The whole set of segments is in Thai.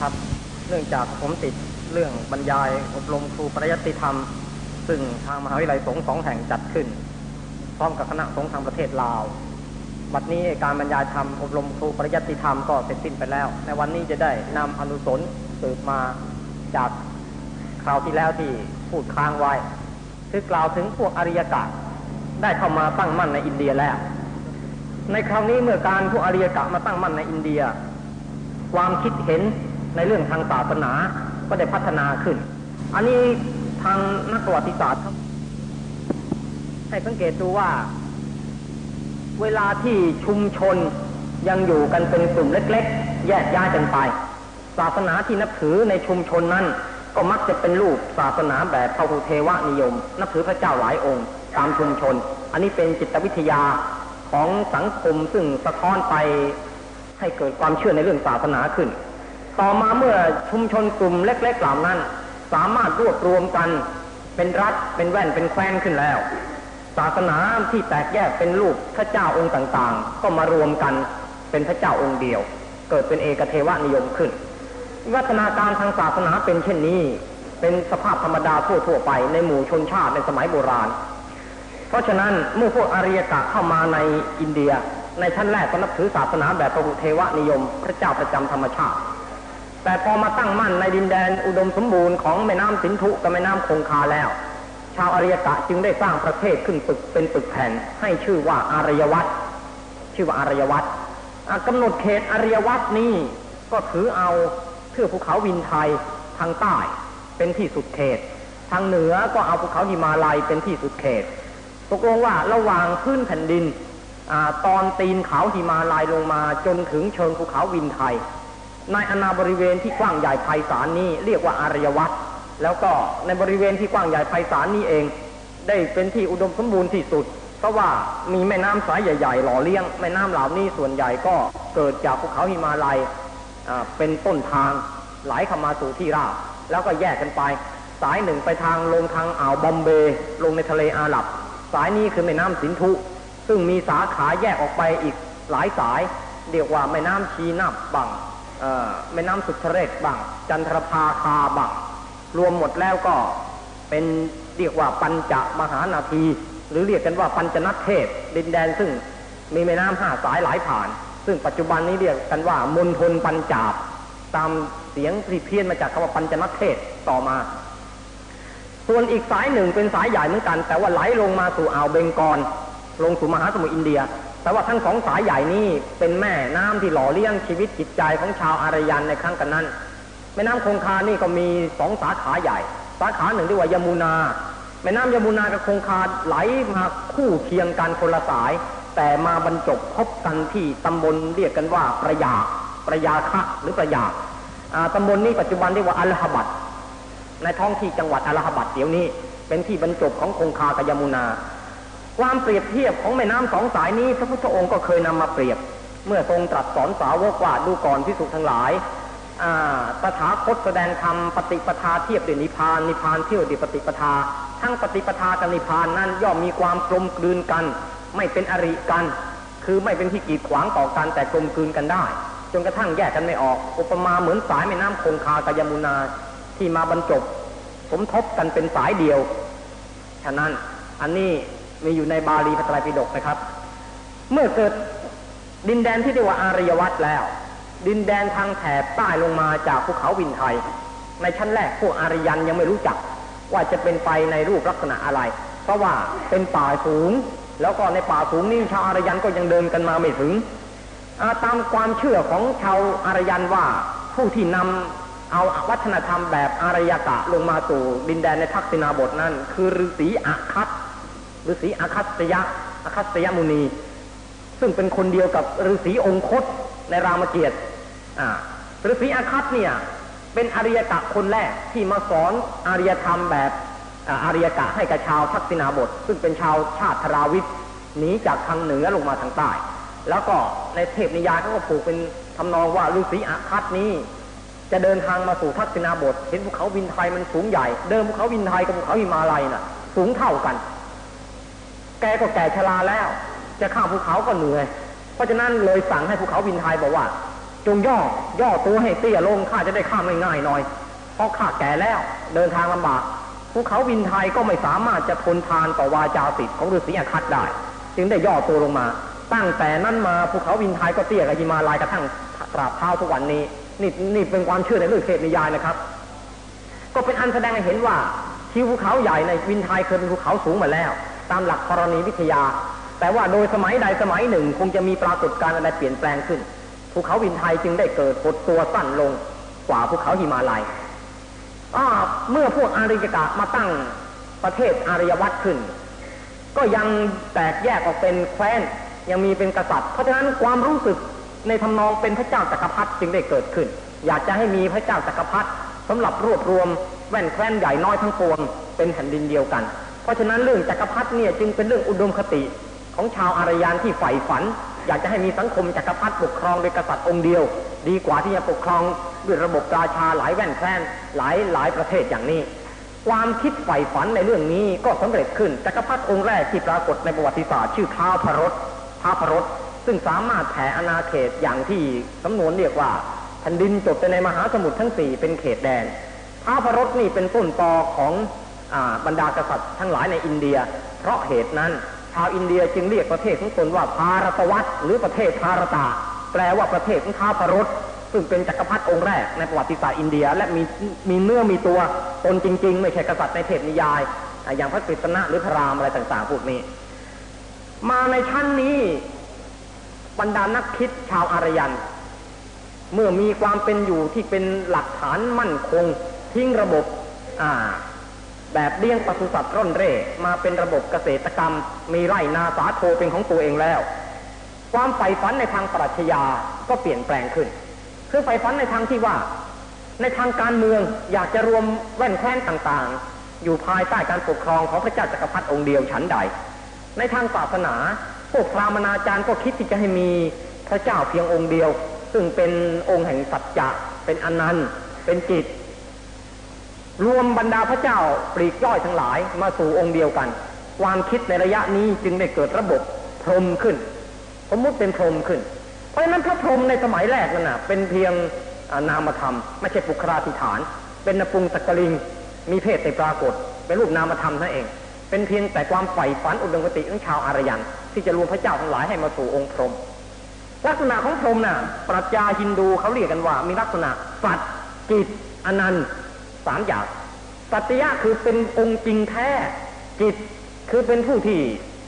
ครับ เนื่องจากผมติดเรื่องบรรยายอบรมครูปริยัติธรรม ซึ่งทางมหาวิทยาลัยสงฆ์สองแห่งจัดขึ้น พร้อมกับคณะสงฆ์ทางประเทศลาว บัดนี้การบรรยายธรรมอบรมครูปริยัติธรรมก็เสร็จสิ้นไปแล้ว ในวันนี้จะได้นำอนุสนสืบมาจากคราวที่แล้วที่พูดค้างไว้ คือกล่าวถึงพวกอริยกะได้เข้ามาตั้งมั่นในอินเดียแล้ว ในคราวนี้เมื่อการพวกอริยกะมาตั้งมั่นในอินเดีย ความคิดเห็น ในเรื่องทางศาสนาก็ได้พัฒนาขึ้น อันนี้ทางนักประวัติศาสตร์ให้สังเกตดูว่า เวลาที่ชุมชนยังอยู่กันเป็นกลุ่มเล็ก ๆ แยกย้ายกันไป ศาสนาที่นับถือในชุมชนนั้น ก็มักจะเป็นรูปศาสนาแบบพระหุเทวนิยม นับถือพระเจ้าหลายองค์ ตามชุมชน อันนี้เป็นจิตวิทยาของสังคมซึ่งสะท้อนไปให้เกิดความเชื่อในเรื่องศาสนาขึ้น ต่อมาเมื่อชุมชนกลุ่มเล็กๆเหล่านั้น สามารถรวบรวมกัน เป็นรัฐเป็นแว่นเป็นแคว้นขึ้นแล้ว ศาสนาที่แตกแยกเป็นรูปพระเจ้าองค์ต่างๆ ก็มารวมกันเป็นพระเจ้าองค์เดียว เกิดเป็นเอกเทวนิยมขึ้น วัฒนาการทางศาสนาเป็นเช่นนี้ เป็นสภาพธรรมดาทั่วๆไปในหมู่ชนชาติในสมัยโบราณ เพราะฉะนั้นเมื่อพวกอารียกะเข้ามาในอินเดีย ในชั้นแรกก็นับถือศาสนาแบบพระหุเทวนิยม พระเจ้าประจำธรรมชาติ แต่พอมาตั้งมั่นในดินแดนอุดมสมบูรณ์ของแม่น้ำสินธุกับแม่น้ำคงคาแล้ว ชาวอารยกะจึงได้สร้างประเทศขึ้นปึกเป็นปึกแผ่น ให้ชื่อว่าอารยวัตชื่อว่าอารยวัตกำหนดเขตอารยวัตนี้ก็ถือเอาเทือกภูเขาวินไทยทางใต้เป็นที่สุดเขต ทางเหนือก็เอาภูเขาหิมาลัยเป็นที่สุดเขตตกลงว่าระหว่างพื้นแผ่นดินอตอนตีนเขาหิมาลัยลงมาจนถึงเชิงภูเขาวินไทย ในอนาบริเวณที่กว้างใหญ่ไพศาลนี้เรียกว่าอารยวัตแล้วก็ในบริเวณที่กว้างใหญ่ไพศาลนี้เอง ได้เป็นที่อุดมสมบูรณ์ที่สุด เพราะว่ามีแม่น้ำสายใหญ่ๆ หล่อเลี้ยง แม่น้ำเหล่านี้ส่วนใหญ่ก็เกิดจากภูเขาหิมาลัยเป็นต้นทางไหลเข้ามาสู่ที่ราบแล้วก็แยกกันไป สายหนึ่งไปทางลงทางอ่าวบอมเบย์ลงในทะเลอาหรับ สายนี้คือแม่น้ำสินธุ ซึ่งมีสาขาแยกออกไปอีกหลายสาย เรียกว่าแม่น้ำชีนับบัง แม่น้ำสุทเรศบังจันทรภาคาบังรวมหมดแล้วก็เป็นเรียกว่าปัญจมหานาที หรือเรียกกันว่าปัญจนัทเทพดินแดนซึ่งมีแม่น้ำห้าสายหลายผ่าน ซึ่งปัจจุบันนี้เรียกกันว่ามณฑลปัญจาบ ตามเสียงที่เพี้ยนมาจากคำว่าปัญจนัทเทศต่อมา ส่วนอีกสายหนึ่งเป็นสายใหญ่เหมือนกัน แต่ว่าไหลลงมาสู่อ่าวเบงกอลลงสู่มหาสมุทรอินเดีย แต่ว่าทั้งสองสายใหญ่นี้เป็นแม่น้ำที่หล่อเลี้ยงชีวิตจิตใจของชาวอารยันในครั้งกันนั้น แม่น้ำคงคานี่ก็มีสองสาขาใหญ่ สาขาหนึ่งเรียกว่ายมุนา แม่น้ำยมุนากับคงคาไหลมาคู่เคียงกันคนละสาย แต่มาบรรจบพบกันที่ตำบลเรียกกันว่าประยาประยาคะหรือประยาตำบลนี้ปัจจุบันเรียกว่าอัลฮบัดในท้องที่จังหวัดอัลฮบัดเดี๋ยวนี้ เป็นที่บรรจบของคงคากับยมุนา ความเปรียบเทียบของแม่น้ำสองสายนี้ พระพุทธองค์ก็เคยนำมาเปรียบ เมื่อทรงตรัสสอนสาวกว่าดูก่อนพิสุทั้งหลายตถาคตแสดงธรรมปฏิปทาเทียบด้วยนิพานนิพานเที่ยวด้วยปฏิปทา ทั้งปฏิปทากับนิพานนั้นย่อมมีความกลมกลืนกัน ไม่เป็นอริกัน คือไม่เป็นที่กีดขวางต่อกันแต่กลมกลืนกันได้ จนกระทั่งแยกกันไม่ออก อุปมาเหมือนสายแม่น้ำคงคากายมุนาที่มาบรรจบ สมทบกันเป็นสายเดียว ฉะนั้นอันนี้ มีอยู่ในบาลีพระไตรปิฎกนะครับ เมื่อเกิดดินแดนที่เรียกว่าอารยวัตแล้ว ดินแดนทางแถบใต้ลงมาจากภูเขาวินไทย ในชั้นแรกพวกอารยันยังไม่รู้จัก ว่าจะเป็นไปในรูปลักษณะอะไร เพราะว่าเป็นป่าสูง แล้วก็ในป่าสูงนี่ชาวอารยันก็ยังเดินกันมาไม่ถึงตามความเชื่อของชาวอารยันว่าผู้ที่นำเอาวัฒนธรรมแบบอารยกะลงมาสู่ดินแดนในทักษิณาบทนั้น คือฤาษีอาคัต ฤาษีอาคัตยะอาคัตยมุนี ซึ่งเป็นคนเดียวกับฤาษีองคตในรามเกียรติฤาษีอาคัตเนี่ยเป็นอริยกะคนแรกที่มาสอนอารยธรรมแบบอารยกะให้กับชาวทักษิณาบท ซึ่งเป็นชาวชาติธราวิทหนีจากทางเหนือลงมาทางใต้ แล้วก็ในเทพนิยายเขาก็ผูกเป็นทำนองว่าฤาษีอาคัตนี้จะเดินทางมาสู่ทักษิณาบท เห็นภูเขาวินไทยมันสูงใหญ่ เดิมภูเขาวินไทยกับภูเขาหิมาลัยน่ะ สูงเท่ากัน แกก็แก่ชราแล้ว จะข้ามภูเขาก็เหนื่อย เพราะฉะนั้นเลยสั่งให้ภูเขาวินไทยบอกว่า จงย่อย่อตัวให้เตี้ยลงข้าจะได้ข้ามง่ายๆหน่อย เพราะข้าแก่แล้วเดินทางลำบากภูเขาวินไทยก็ไม่สามารถจะทนทานต่อวาจาสิทธิ์ของฤาษีอาคัตได้ จึงได้ย่อตัวลงมา ตั้งแต่นั้นมาภูเขาวินไทยก็เตี้ยกับหิมาลายกระทั่งตราบเท้าทุกวันนี้นี่นี่เป็นความเชื่อในเรื่องเทพนิยายนะครับ ก็เป็นอันแสดงให้เห็นว่าทิวภูเขาใหญ่ในวินไทยเคยเป็นภูเขาสูงมาแล้ว ตามหลักธรณีวิทยา แต่ว่าโดยสมัยใดสมัยหนึ่ง คงจะมีปรากฏการณ์อะไรเปลี่ยนแปลงขึ้นภูเขาวินไทยจึงได้เกิดหดตัวสั้นลงกว่าภูเขาหิมาลัยเมื่อพวกอาริยกะมาตั้งประเทศอารยวัตขึ้น ก็ยังแตกแยกออกเป็นแคว้นยังมีเป็นกษัตริย์ เพราะฉะนั้นความรู้สึกในทำนองเป็นพระเจ้าจักรพรรดิจึงได้เกิดขึ้น อยากจะให้มีพระเจ้าจักรพรรดิสำหรับรวบรวมแว่นแคว้นใหญ่น้อยทั้งปวงเป็นแผ่นดินเดียวกัน ราะฉะนั้นเรื่องจักรพรรดิเนี่ยจึงเป็นเรื่องอุดมคติของชาวอารยานที่ใฝ่ฝัน อยากจะให้มีสังคมจักรพรรดิปกครองโดยกษัตริย์องค์เดียว ดีกว่าที่จะปกครองด้วยระบบราชาหลายแว่นแคว้นหลายหลายประเทศอย่างนี้ ความคิดใฝ่ฝันในเรื่องนี้ก็สำเร็จขึ้นจักรพรรดิองค์แรกที่ปรากฏในประวัติศาสตร์ชื่อท้าวพระรถท้าวพระรถซึ่งสามารถแผ่อาณาเขตอย่างที่สำนวนเรียกว่าแผ่นดินจดไปในมหาสมุทรทั้งสี่เป็นเขตแดนท้าวพระรถนี่เป็นต้นตอของ บรรดากษัตริย์ทั้งหลายในอินเดีย เพราะเหตุนั้นชาวอินเดียจึงเรียกประเทศของตนว่าพารตวัตหรือประเทศพารตา แปลว่าประเทศของท้าวพระรถซึ่งเป็นจักรพรรดิองค์แรกในประวัติศาสตร์อินเดีย และมีมีเนื้อมีตัวตนจริง ๆ ไม่ใช่กษัตริย์ในเทพนิยายอ่าอย่างพระกฤษณะหรือพระรามอะไรต่างๆพวกนี้ มาในชั้นนี้บรรดานักคิดชาวอารยัน เมื่อมีความเป็นอยู่ที่เป็นหลักฐานมั่นคง ทิ้งระบบอ่า แบบเลี้ยงปศุสัตว์ร่อนเร่มาเป็นระบบเกษตรกรรม มีไร่นาสาโทเป็นของตัวเองแล้ว ความใฝ่ฝันในทางปรัชญาก็เปลี่ยนแปลงขึ้น คือใฝ่ฝันในทางที่ว่า ในทางการเมืองอยากจะรวมแว่นแคว้นต่างๆ อยู่ภายใต้การปกครองของพระเจ้าจักรพรรดิองค์เดียวฉันใด ในทางศาสนาพวกพราหมณาจารย์ก็คิดที่จะให้มีพระเจ้าเพียงองค์เดียว ซึ่งเป็นองค์แห่งสัจจะเป็นอนันต์ เป็นจิต รวมบรรดาพระเจ้าปลีกย่อยทั้งหลายมาสู่องค์เดียวกัน ความคิดในระยะนี้จึงได้เกิดระบบพรมขึ้น สมมติเป็นพรมขึ้น เพราะฉะนั้นพระพรมในสมัยแรกนั่นน่ะเป็นเพียงนามธรรม ไม่ใช่ปุคราธิฐาน เป็นนปุงสกลิง มีเพศในปรากฏ เป็นรูปนามธรรมนั่นเอง เป็นเพียงแต่ความใฝ่ฝันอุดมคติของชาวอารยัน ที่จะรวมพระเจ้าทั้งหลายให้มาสู่องค์พรมลักษณะของพรมน่ะ ปรัชญาฮินดูเขาเรียกกันว่า มีลักษณะสัตว์จิตอนันต์ สามอย่าง สัตยะคือเป็นองค์จริงแท้ จิตคือเป็นผู้ที่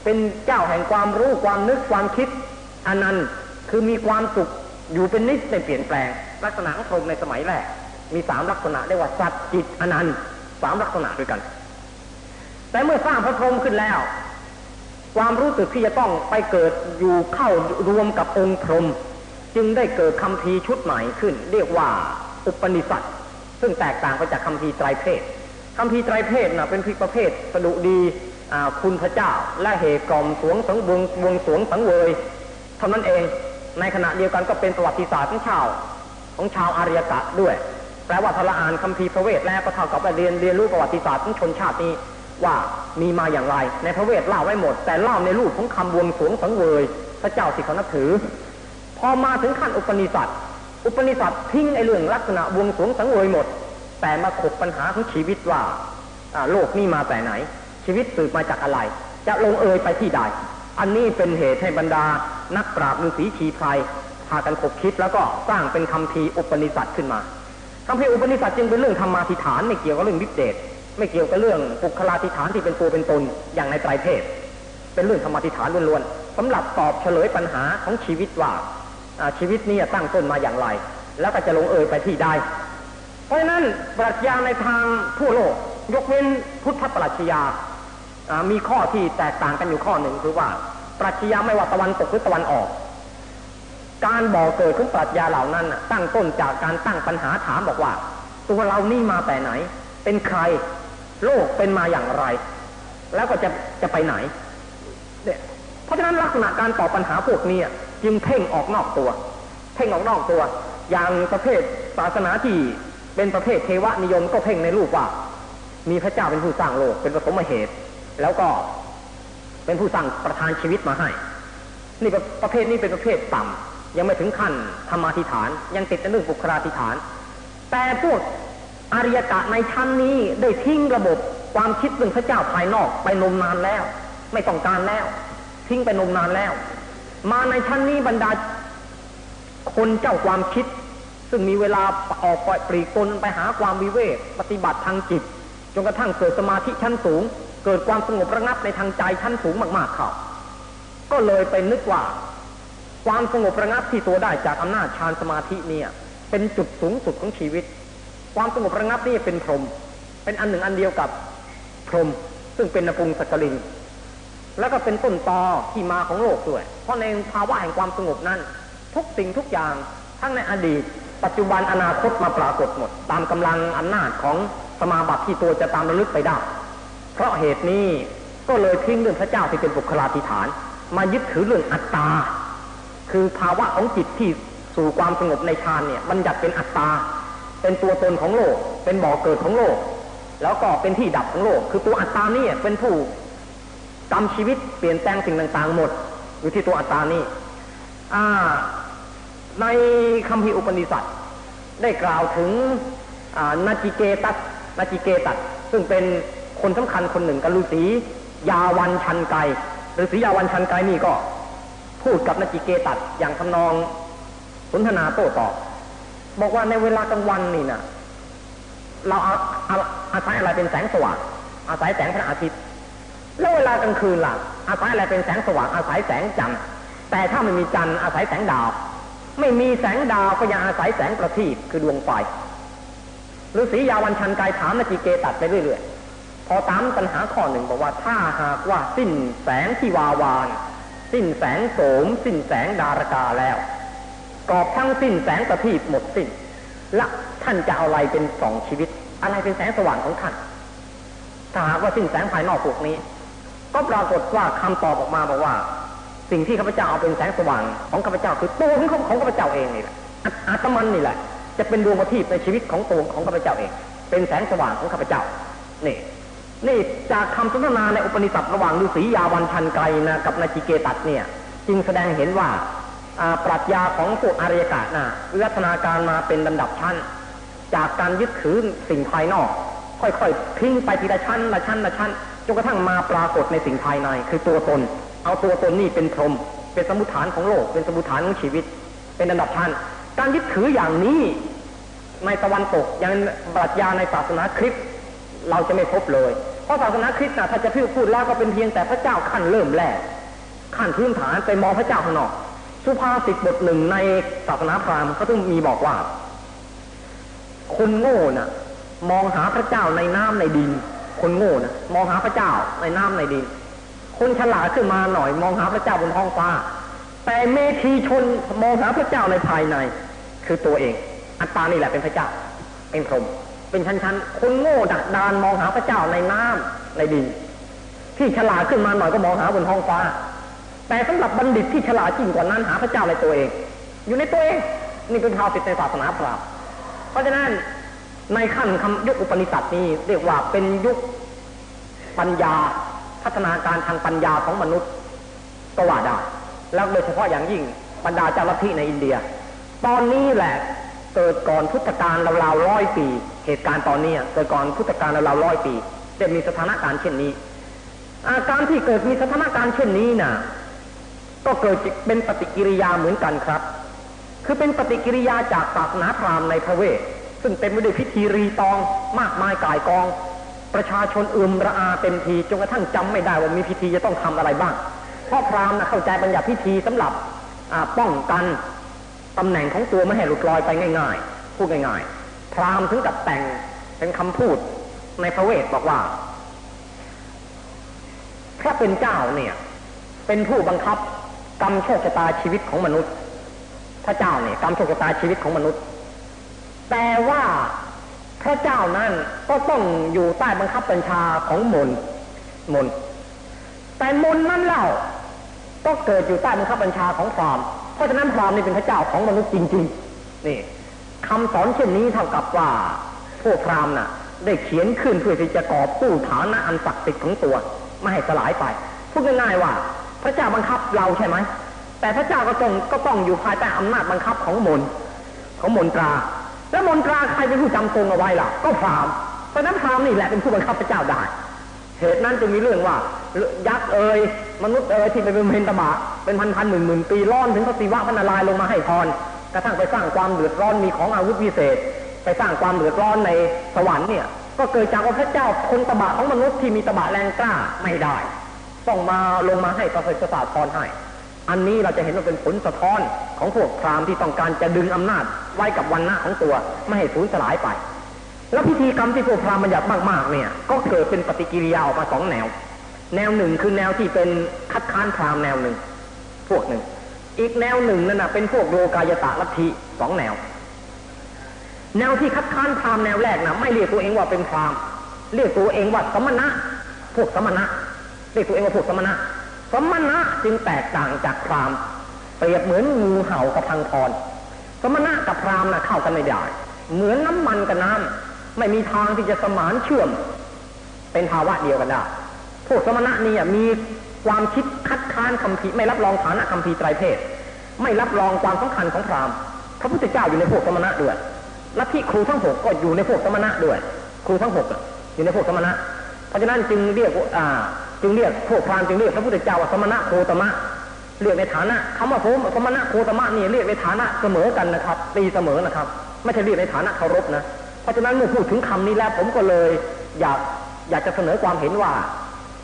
เป็นเจ้าแห่งความรู้ความนึกความคิดอนันต์คือมีความสุขอยู่เป็นนิสในเปลี่ยนแปลง ลักษณะของพรหมในสมัยแรก มีสามลักษณะเรียกว่าสัตจิตอนันต์สามลักษณะด้วยกัน แต่เมื่อสร้างพระพรหมขึ้นแล้ว ความรู้สึกที่จะต้องไปเกิดอยู่เข้ารวมกับองค์พรหมจึงได้เกิดคำพีชุดใหม่ขึ้น เรียกว่าอุปนิสัต ซึ่งแตกต่างไปจากคำพีร์ไตรเพศคำพีร์ไตรเพศนะเป็นพิประเภทสดุดีคุณพระเจ้า และเหตุกล่อมสวงสังวงวงสวงสังเวยเท่านั้นเองในขณะเดียวกันก็เป็นประวัติศาสตร์ของชาวของชาวอารยกะด้วย แปลว่าทละอ่านคำพีร์พระเวทแล้วก็เท่ากับเรียนเรียนรู้ประวัติศาสตร์ของชนชาตินี้ว่ามีมาอย่างไร ในพระเวทเล่าไว้หมด แต่เล่าในรูปของคำบวงสวงสังเวย พระเจ้าที่เขานับถือ พอมาถึงขั้นอุปนิสัต อุปนิสัตทิ้งไอ้เรื่องลักษณะวงสวงสังเวยหมด แต่มาขบปัญหาของชีวิตว่าโลกนี้มาแต่ไหน ชีวิตสืบมาจากอะไร จะลงเอยไปที่ใด อันนี้เป็นเหตุให้บรรดา นักปราบฤาษีชีไพรพากันขบคิดแล้วก็สร้างเป็นคำพีอุปนิสัตขึ้นมาคำพีอุปนิสัตจึงเป็นเรื่องธรรมาธิฐานไม่เกี่ยวกับเรื่องวิเดชไม่เกี่ยวกับเรื่องปุคลาธิฐานที่เป็นตัวเป็นตนอย่างในไตรเพศเป็นเรื่องธรรมาธิฐานล้วนๆสำหรับตอบเฉลยปัญหาของชีวิตว่า ชีวิตนี้ตั้งต้นมาอย่างไร แล้วก็จะลงเอยไปที่ใดเพราะนั้นปรัชญาในทางทั่วโลก ยกเว้นพุทธปรัชญามีข้อที่แตกต่างกันอยู่ข้อหนึ่งคือว่า ปรัชญาไม่ว่าตะวันตกหรือตะวันออก การบอกเกิดของปรัชญาเหล่านั้นตั้งต้นจากการตั้งปัญหาถามบอกว่า ตัวเรานี่มาแต่ไหน เป็นใครโลกเป็นมาอย่างไร แล้วก็จะจะไปไหนเนี่ยเพราะฉะนั้นลักษณะการตอบปัญหาพวกนี้ จึงเพ่งออกนอกตัว เพ่งออกนอกตัว อย่างประเภทศาสนาที่เป็นประเภทเทวนิยมก็เพ่งในรูปว่า มีพระเจ้าเป็นผู้สร้างโลกเป็นปฐมเหตุ แล้วก็เป็นผู้สร้างประทานชีวิตมาให้ นี่ประประเภทนี้เป็นประเภทต่ำยังไม่ถึงขั้นธรรมาธิฐาน ยังติดในเรื่องบุคลาธิฐาน แต่พวกอริยกะในชั้นนี้ได้ทิ้งระบบความคิดเรื่องพระเจ้าภายนอกไปนมนานแล้ว ไม่ต้องการแล้ว ทิ้งไปนมนานแล้ว มาในชั้นนี้บรรดา คนเจ้าความคิด ซึ่งมีเวลาออกปล่อยปลีกตนไปหาความวิเวกปฏิบัติทางจิตจนกระทั่งเกิดสมาธิชั้นสูง เกิดความสงบระงับในทางใจชั้นสูงมากๆเขาก็เลยไปนึกว่า ความสงบระงับที่ตัวได้จากอำนาจฌานสมาธิเนี่ยเป็นจุดสูงสุดของชีวิต ความสงบระงับนี่เป็นพรหมเป็นอันหนึ่งอันเดียวกับพรหมซึ่งเป็นนปุงสกลิน แล้วก็เป็นต้นตอที่มาของโลกด้วย เพราะในภาวะแห่งความสงบนั้น ทุกสิ่งทุกอย่างทั้งในอดีต ปัจจุบันอนาคตมาปรากฏหมด ตามกำลังอำนาจของสมาบัติที่ตัวจะตามระลึกไปได้ เพราะเหตุนี้ก็เลยทิ้งเรื่องพระเจ้าที่เป็นบุคลาธิฐาน มายึดถือเรื่องอัตตา คือภาวะของจิตที่สู่ความสงบในฌานเนี่ยบัญญัติเป็นอัตตา เป็นตัวตนของโลก เป็นบ่อเกิดของโลก แล้วก็เป็นที่ดับของโลก คือตัวอัตตานี่เป็นผู้ กรรมชีวิตเปลี่ยนแปลงสิ่งต่าง ๆ หมด อยู่ที่ตัวอัตตานี่ในคำพีอุปนิสัตได้กล่าวถึงนาจิเกตัสนาจิเกตัสซึ่งเป็นคนสำคัญคนหนึ่งกับฤาษียาวันชันไกฤาษียาวันชันไกนี่ก็ พูดกับนาจิเกตัสอย่างทำนองสนทนาโต้ตอบบอกว่าในเวลากลางวันนี่นะเราอาอาอาศัยอะไรเป็นแสงสว่างอาศัยแสงพระอาทิตย์ แล้วเวลากลางคืนล่ะ อาศัยอะไรเป็นแสงสว่างอาศัยแสงจันทร์แต่ถ้าไม่มีจันทร์อาศัยแสงดาว ไม่มีแสงดาวก็ยังอาศัยแสงประทีปคือดวงไฟฤาษียาวันชันกายถามนาจิเกตัดไปเรื่อยๆ พอตามปัญหาข้อหนึ่งบอกว่าถ้าหากว่าสิ้นแสงที่วาวาน สิ้นแสงโสม สิ้นแสงดารกาแล้วกอบทั้งสิ้นแสงประทีปหมดสิ้นละท่านจะเอาอะไรเป็นสองชีวิต อะไรเป็นแสงสว่างของท่านถ้าหากว่าสิ้นแสงภายนอกพวกนี้ ก็ปรากฏว่าคำตอบออกมาบอกว่า สิ่งที่ข้าพเจ้าเอาเป็นแสงสว่างของข้าพเจ้าคือตัวของของข้าพเจ้าเองนี่แหละอาตมันนี่แหละ จะเป็นดวงประทีปในชีวิตของตัวของข้าพเจ้าเอง เป็นแสงสว่างของข้าพเจ้านี่นี่จากคำสนทนาในอุปนิสัตระหว่างฤาษียาวันชันไกนะกับนาจิเกตัดเนี่ยจึงแสดงเห็นว่าปรัชญาของพวกอารยกะนะวิวัฒนาการมาเป็นลำดับชั้น จากการยึดถือสิ่งภายนอก ค่อยๆทิ้งไปทีละชั้นละชั้นละชั้น จนกระทั่งมาปรากฏในสิ่งภายใน คือตัวตน เอาตัวตนนี่เป็นพรม เป็นสมุทฐานของโลก เป็นสมุทฐานของชีวิต เป็นลำดับชั้นการยึดถืออย่างนี้ในตะวันตกยังปรัชญาในศาสนาคริสต์เราจะไม่พบเลย เพราะศาสนาคริสต์นะถ้าจะพูดพูดแล้วก็เป็นเพียงแต่พระเจ้าขั้นเริ่มแรกขั้นพื้นฐานไปมองพระเจ้าข้างนอก สุภาษิตบทหนึ่งในศาสนาพราหมณ์เขาต้องมีบอกว่าคนโง่น่ะ มองหาพระเจ้าในน้ำในดิน คนโง่น่ะมองหาพระเจ้าในน้ำในดิน คนฉลาดขึ้นมาหน่อย มองหาพระเจ้าบนท้องฟ้า แต่เมธีชนมองหาพระเจ้าในภายใน คือตัวเอง อัตตานี่แหละเป็นพระเจ้า เป็นพรหมเป็นชั้นๆ คนโง่ดักดานมองหาพระเจ้าในน้ำในดิน ที่ฉลาดขึ้นมาหน่อยก็มองหาบนท้องฟ้า แต่สำหรับบัณฑิตที่ฉลาดจริงกว่านั้นหาพระเจ้าในตัวเอง อยู่ในตัวเองนี่เป็นภาวสิทธิในศาสนาพราหมณ์เพราะฉะนั้น ในขั้นคำยุคอุปนิสัตนี้เรียกว่าเป็นยุคปัญญาพัฒนาการทางปัญญาของมนุษย์ก็ว่าได้แล้วโดยเฉพาะอย่างยิ่งบรรดาเจ้าลัทธิในอินเดีย ตอนนี้แหละเกิดก่อนพุทธกาลราวๆร้อยปี เหตุการณ์ตอนนี้เกิดก่อนพุทธกาลราวๆร้อยปีจะมีสถานการณ์เช่นนี้ อาการที่เกิดมีสถานการณ์เช่นนี้น่ะก็เกิดเป็นปฏิกิริยาเหมือนกันครับ คือเป็นปฏิกิริยาจากศาสนาพราหมณ์ในพระเวท ซึ่งเต็มไปด้วยพิธีรีตองมากมายกายกอง ประชาชนอึมระอาเต็มทีจนกระทั่งจำไม่ได้ว่ามีพิธีจะต้องทำอะไรบ้าง เพราะพราหมณ์นะเข้าใจบัญญัติพิธีสำหรับป้องกันตำแหน่งของตัวไม่ให้หลุดลอยไปง่าย ๆ พูดง่ายๆ พราหมณ์ถึงกับแต่งเป็นคำพูดในพระเวทบอกว่าพระเป็นเจ้าเนี่ย เป็นผู้บังคับกรรมโชคชะตาชีวิตของมนุษย์พระเจ้าเนี่ยกรรมโชคชะตาชีวิตของมนุษย์ แต่ว่าพระเจ้านั้นก็ต้องอยู่ใต้บังคับบัญชาของมนมนแต่มนนั้นเล่าก็เกิดอยู่ใต้บังคับบัญชาของพรามเพราะฉะนั้นพรามนี่เป็นพระเจ้าของมนุษย์จริงๆนี่คำสอนเช่นนี้เท่ากับว่าพวกพรามน่ะ ได้เขียนขึ้นเพื่อที่จะกอบกู้ฐานะอันศักดิ์สิทธิ์ของตัวไม่ให้สลายไปพูดง่ายๆว่า พระเจ้าบังคับเราใช่ไหมแต่พระเจ้าก็ต้องก็ต้องอยู่ภายใต้อำนาจบังคับของมนของมนตรา แล้วมนตราใครเป็นผู้จำทรงเอาไว้ล่ะ ก็พรามเพราะนั้นพรามนี่แหละเป็นผู้บังคับพระเจ้าได้ เหตุนั้นจึงมีเรื่องว่า ยักษ์เอ่ยมนุษย์เอ่ยที่เป็นเพนตบะเป็นพันพันหมื่นหมื่นปีร้อนถึงพระศิวะพระนารายณ์ลงมาให้พรกระทั่งไปสร้างความเดือดร้อนมีของอาวุธพิเศษ ไปสร้างความเดือดร้อนในสวรรค์เนี่ยก็เกิดจากว่าพระเจ้าคนตบะของมนุษย์ที่มีตบะแรงกล้าไม่ได้ ต้องมาลงมาให้ประเสริฐศาสตร์พรให้ อันนี้เราจะเห็นว่าเป็นผลสะท้อนของพวกพราหมณ์ที่ต้องการจะดึงอำนาจไว้กับวันหน้าของตัว ไม่ให้สูญสลายไป แล้วพิธีกรรมที่พวกพราหมณ์บัญญัติมากๆเนี่ย ก็เกิดเป็นปฏิกิริยาออกมาสองแนว แนวหนึ่งคือแนวที่เป็นคัดค้านพราหมณ์แนวหนึ่ง พวกหนึ่ง อีกแนวหนึ่งนั่นนะเป็นพวกโลกายตะลัทธิสองแนว แนวที่คัดค้านพราหมณ์แนวแรกนะไม่เรียกตัวเองว่าเป็นพราหมณ์เรียกตัวเองว่าสมณะ พวกสมณะเรียกตัวเองว่าพวกสมณะ สมณะจึงแตกต่างจากพราหมณ์เปรียบเหมือนงูเห่ากับพังพร สมณะกับพราหมณ์นะเข้ากันไม่ได้ เหมือนน้ำมันกับน้ำไม่มีทางที่จะสมานเชื่อม เป็นภาวะเดียวกันได้พวกสมณะนี่มีความคิดคัดค้านคำพีไม่รับรองฐานะคำพีไตรเพศ ไม่รับรองความสำคัญของพราหมณ์พระพุทธเจ้าอยู่ในพวกสมณะด้วยลัทธิครูทั้งหกก็อยู่ในพวกสมณะด้วย ครูทั้งหกอยู่ในพวกสมณะ เพราะฉะนั้นจึงเรียกอ่า จึงเรียกพวกพราหมณ์จึงเรียกพระพุทธเจ้าว่าสมณะโคตมะ เรียกในฐานะคำว่าผมสมณะโคตมะนี่เรียกในฐานะเสมอกันนะครับ ตีเสมอนะครับ ไม่ใช่เรียกในฐานะเคารพนะ เพราะฉะนั้นเมื่อพูดถึงคำนี้แล้วผมก็เลย อยากอยากจะเสนอความเห็นว่า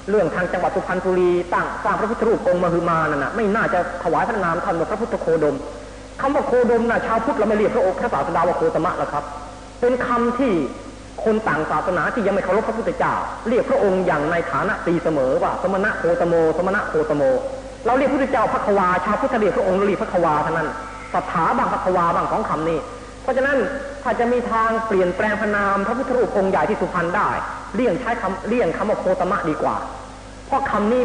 เรื่องทางจังหวัดสุพรรณบุรีตั้งสร้างพระพุทธรูปองค์มหึมานั่นนะไม่น่าจะถวายพระนามท่านว่าพระพุทธโคดมคำว่าโคดมนะชาวพุทธเราไม่เรียกพระองค์พระศาสดาว่าโคตมะหรอกครับ เป็นคำที่ คนต่างศาสนาที่ยังไม่เคารพพระพุทธเจ้า เรียกพระองค์อย่างในฐานะตีเสมอว่า สมณะโคตโม สมณะโคตโม เราเรียกพระพุทธเจ้าพระควาชาวพุทธเรียกพระองค์เรียกพระควาเท่านั้นสถาบางพระควาบางของคำนี้ เพราะฉะนั้นถ้าจะมีทางเปลี่ยนแปลงพระนามพระพุทธรูปองค์ใหญ่ที่สุพรรณได้เลี่ยงใช้คำเลี่ยงคำว่าโคตมะดีกว่า เพราะคำนี้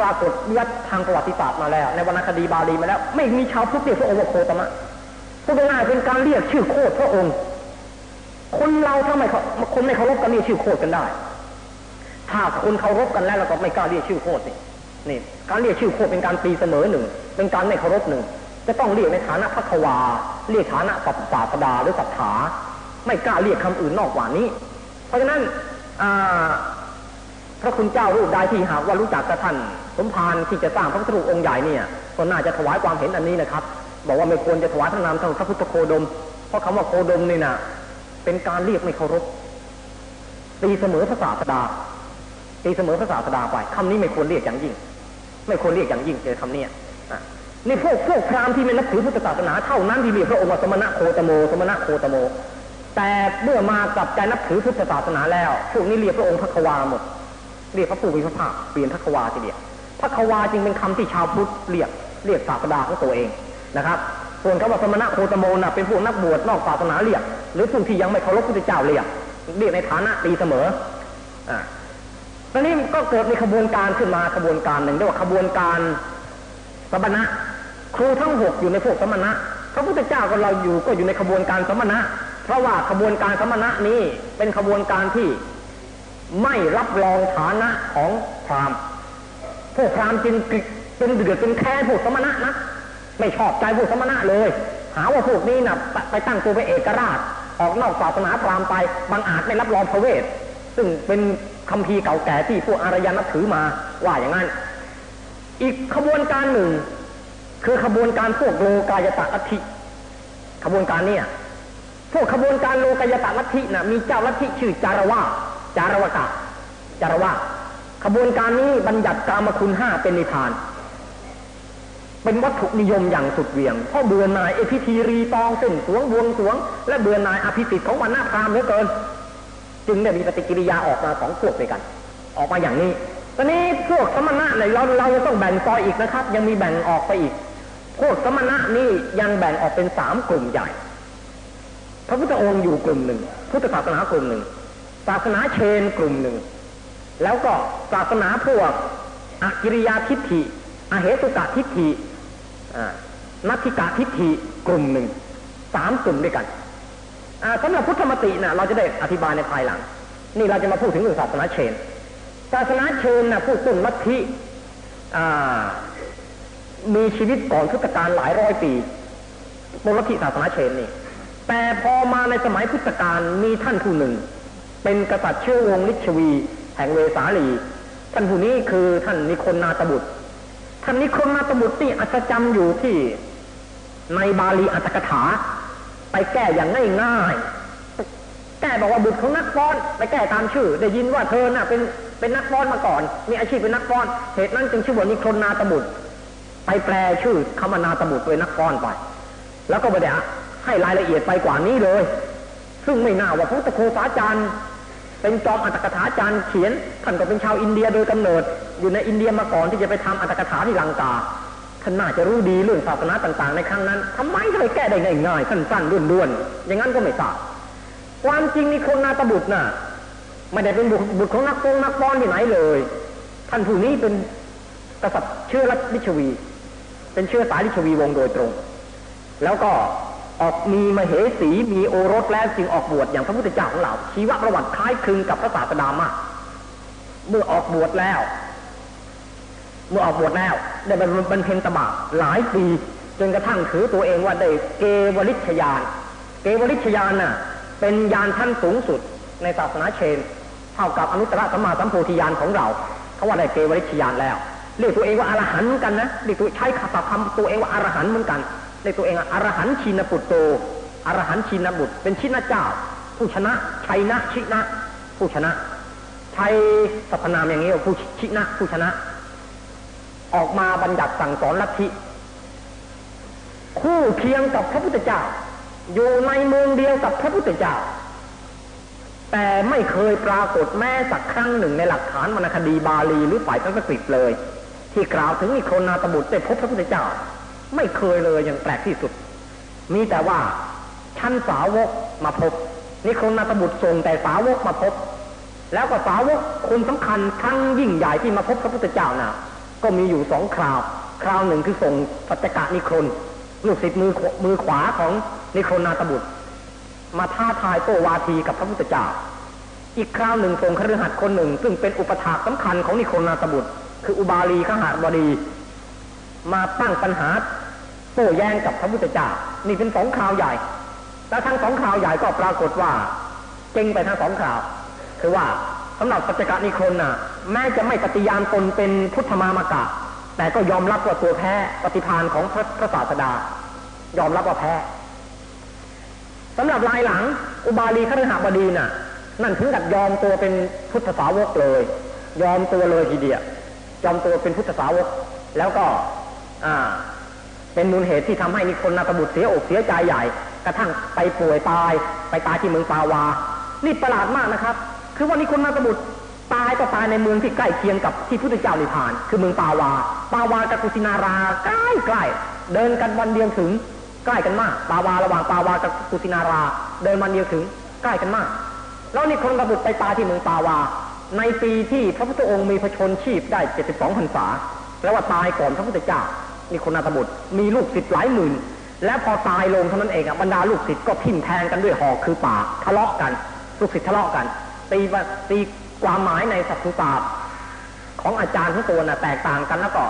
ปรากฏยัดทางประวัติศาสตร์มาแล้ว ในวรรณคดีบาลีมาแล้ว ไม่มีชาวพุทธเรียกพระองค์ว่าโคตมะพูดง่ายเป็นการเรียกชื่อโคตรพระองค์ คนเราถ้าไม่คนไม่เคารพกันเรียกชื่อโคตรกันได้ ถ้าคนเคารพกันแล้วเราก็ไม่กล้าเรียกชื่อโคตรนี่นี่ การเรียกชื่อโคตรเป็นการตีเสมอหนึ่ง เป็นการไม่เคารพหนึ่ง จะต้องเรียกในฐานะพระควา เรียกฐานะศาสดาหรือศรัทธาไม่กล้าเรียกคำอื่นนอกกว่านี้ เพราะฉะนั้นพระคุณเจ้ารูปใดที่หากว่ารู้จักกับท่านสมภารที่จะสร้างพระพุทธรูปองค์ใหญ่เนี่ยก็น่าจะถวายความเห็นอันนี้นะครับ บอกว่าไม่ควรจะถวายพระนามทางพระพุทธโคดม เพราะคำว่าโคดมนี่นะ เป็นการเรียกไม่เคารพตีเสมอพระศาสดาตีเสมอพระศาสดาไปคำนี้ไม่ควรเรียกอย่างยิ่ง ไม่ควรเรียกอย่างยิ่งเจอคำนี้นี่พวกพวกพราหมณ์ที่ไม่นับถือพุทธศาสนาเท่านั้นที่เรียกพระองค์ว่าสมณะโคตโม สมณะโคตโม แต่เมื่อมากับใจนับถือพุทธศาสนาแล้วพวกนี้เรียกพระองค์พระควาหมด เรียกพระผู้มีพระภาคเปลี่ยนพระควาทีเดียวพระควาจึงเป็นคำที่ชาวพุทธเรียกเรียกศาสดาของตัวเองนะครับ ส่วนคำว่าสมณะโคตโมนะเป็นพวกนักบวชนอกศาสนาเรียก หรือพวกที่ยังไม่เคารพพุทธเจ้าเรียกเรียกในฐานะตีเสมออ่าตอนนี้ก็เกิดมีขบวนการขึ้นมาขบวนการหนึ่งเรียกว่าขบวนการสมณะ ครูทั้งหกอยู่ในพวกสมณะพระพุทธเจ้าก็เราอยู่ก็อยู่ในขบวนการสมณะ เพราะว่าขบวนการสมณะนี้เป็นขบวนการที่ไม่รับรองฐานะของพราหมณ์พวกพราหมณ์จึงเป็นเดือดเป็นแค้พวกสมณะนะ ไม่ชอบใจพวกสมณะเลย หาว่าพวกนี้นะไปตั้งตัวเป็นเอกราช ออกนอกศาสนาพราหมณ์ไปบางอาจไม่รับรองพระเวท ซึ่งเป็นคำพีเก่าแก่ที่พวกอารยันนับถือมาว่าอย่างนั้น อีกขบวนการหนึ่ง คือขบวนการพวกโลกายตะลัทธิขบวนการเนี่ยพวกขบวนการโลกายตะลัทธินะมีเจ้าลัทธิชื่อจารวาจารวกะจารวาขบวนการนี้บัญญัติกามคุณห้าเป็นนิทาน เป็นวัตถุนิยมอย่างสุดเวียงเพราะเบื่อนายเอพิธีรีตองเส้นสวงบวงสวง และเบื่อนายอภิสิทธิ์ของวันหน้าพรามเหลือเกิน จึงได้มีปฏิกิริยาออกมาสองพวกด้วยกัน ออกมาอย่างนี้ตอนนี้พวกสมณะเนี่ยเราเราต้องแบ่งซอยอีกนะครับ ยังมีแบ่งออกไปอีก พวกสมณะนี่ยังแบ่งออกเป็นสามกลุ่มใหญ่ พระพุทธองค์อยู่กลุ่มหนึ่งพุทธศาสนากลุ่มหนึ่งศาสนาเชนกลุ่มหนึ่งแล้วก็ศาสนาพวกอกิริยาทิฏฐิอเหตุกะทิฏฐิ นัตถิกะทิฏฐิกลุ่มหนึ่งสามกลุ่มด้วยกันสำหรับพุทธมตินะเราจะได้อธิบายในภายหลัง นี่เราจะมาพูดถึงเรื่องศาสนาเชนศาสนาเชนนะพูดต้นลัทธิมีชีวิตก่อนพุทธกาลหลายร้อยปีบนลัทธิศาสนาเชนนี่ แต่พอมาในสมัยพุทธกาลมีท่านผู้หนึ่ง เป็นกษัตริย์ชื่อวงลิชวี แห่งเวสาลี ท่านผู้นี้คือท่านนิคนนาตบุตร ท่านนิคนนาตบุตรที่อัศจรรย์อยู่ที่ในบาลีอัตถกถา ไปแก้อย่างง่ายๆ แก้บอกว่าบุตรของนักฟ้อน ไปแก้ตามชื่อ ได้ยินว่าเธอน่ะเป็นเป็นนักฟ้อนมาก่อน มีอาชีพเป็นนักฟ้อน เหตุนั้นจึงชื่อว่านิคนนาตบุตร ไปแปลชื่อคำนาตบุตรเป็นนักฟ้อนไป แล้วก็ไม่ได้ให้รายละเอียดไปกว่านี้เลย ซึ่งไม่น่าว่าพุทธโคสาจารย์ เป็นจอมอัตถกถาจารย์เขียนท่านก็เป็นชาวอินเดียโดยกำเนิด อยู่ในอินเดียมาก่อนที่จะไปทำอัตถกถาที่ลังกาท่านน่าจะรู้ดีเรื่องศาสนาต่าง ๆ ในครั้งนั้นทำไมถึงไปแก้ได้ง่ายๆสั้นๆด้วนๆอย่างนั้นก็ไม่ทราบความจริงนี่คนนาตบุตรน่ะไม่ได้เป็นบุตรของนักฟงนักฟ้อนที่ไหนเลย ท่านผู้นี้เป็นกษัตริย์เชื้อรัชลิชวี เป็นเชื้อสายลิชวีวงโดยตรง แล้วก็ ออกมีมเหสีมีโอรสแล้วจึงออกบวชอย่างพระพุทธเจ้าของเรา ชีวประวัติคล้ายคลึงกับพระศาสดามาก เมื่อออกบวชแล้ว เมื่อออกบวชแล้ว ได้บรรลุบรรเพ็ญตบะหลายปีจนกระทั่งถือตัวเองว่าได้เกวลิชยาน เกวลิชยานน่ะ เป็นยานท่านสูงสุดในศาสนาเชน เท่ากับอนุตตรสัมมาสัมโพธิญาณของเราเขาว่าได้เกวลิชยานแล้วเรียกตัวเองว่าอรหันต์เหมือนกันนะเรียกตัวใช้คำตัวเองว่าอรหันต์เหมือนกัน เรียกตัวเองอรหันต์ชินปุตโตอรหันต์ชินบุตรเป็นชินเจ้า ผู้ชนะชัยนะชินะ ผู้ชนะใช้สรรพนามอย่างนี้ว่าผู้ชินะผู้ชนะ ออกมาบัญญัติสั่งสอนลัทธิคู่เคียงกับพระพุทธเจ้า อยู่ในเมืองเดียวกับพระพุทธเจ้า แต่ไม่เคยปรากฏแม้สักครั้งหนึ่งในหลักฐานวรรณคดีบาลีหรือฝ่ายสันสกฤตเลย ที่กล่าวถึงนิโครนาตบุตรได้พบพระพุทธเจ้า ไม่เคยเลยอย่างแปลกที่สุด มีแต่ว่าชั้นสาวกมาพบนิโครนาตบุตรส่งแต่สาวกมาพบ แล้วก็สาวกคนสำคัญครั้งยิ่งใหญ่ที่มาพบพระพุทธเจ้าน่ะ ก็มีอยู่สองคราว คราวหนึ่งคือส่งปัจจกะนิครนลูกศิษย์มือมือขวาของนิครนาตบุตร มาท้าทายโตวาทีกับพระพุทธเจ้า อีกคราวหนึ่งส่งคฤหัสถ์คนหนึ่ง ซึ่งเป็นอุปถากสำคัญของนิครนาตบุตร คืออุบาลีขหาบดี มาตั้งปัญหาโต้แย้งกับพระพุทธเจ้านี่เป็นสองคราวใหญ่ แล้วทั้งสองคราวใหญ่ก็ปรากฏว่าเก่งไปทั้งสองคราว คือว่าสำหรับปัจจกนิครนน่ะ แม้จะไม่ปฏิญาณตนเป็นพุทธมามกะ แต่ก็ยอมรับว่าตัวแพ้ปฏิพานของพระพระศาสดา ยอมรับว่าแพ้สำหรับลายหลัง อุบาลีคฤหบดีน่ะ นั่นถึงกับยอมตัวเป็นพุทธสาวกเลย ยอมตัวเลยทีเดียว ยอมตัวเป็นพุทธสาวก แล้วก็ อ่า เป็นมูลเหตุที่ทำให้นิคนนาตบุตรเสียอกเสียใจใหญ่ กระทั่งไปป่วยตาย ไปตายที่เมืองปาวา นี่ประหลาดมากนะครับ คือว่านิคนนาตบุตรตายก็ตายในเมืองที่ใกล้เคียงกับที่พุทธเจ้านิพพาน คือเมืองปาวา ปาวากับกุสินาราใกล้ใกล้เดินกันวันเดียวถึง ใกล้กันมาก ปาวาระหว่างปาวากับกุสินารา เดินวันเดียวถึง ใกล้กันมาก แล้วนิคนนาตบุตรไปตายที่เมืองปาวา ในปีที่พระพุทธองค์มีพระชนชีพได้ 72พรรษา แปลว่าตายก่อนพระพุทธเจ้านิคนนาตบุตรมีลูกศิษย์หลายหมื่น และพอตายลงเท่านั้นเองอะบรรดาลูกศิษย์ก็ทิ่มแทงกันด้วยหอกคือปากทะเลาะกัน ลูกศิษย์ทะเลาะกัน ตีตีความหมายในสัพพุตาของอาจารย์ทั้งตัวน่ะแตกต่างกันแล้วก็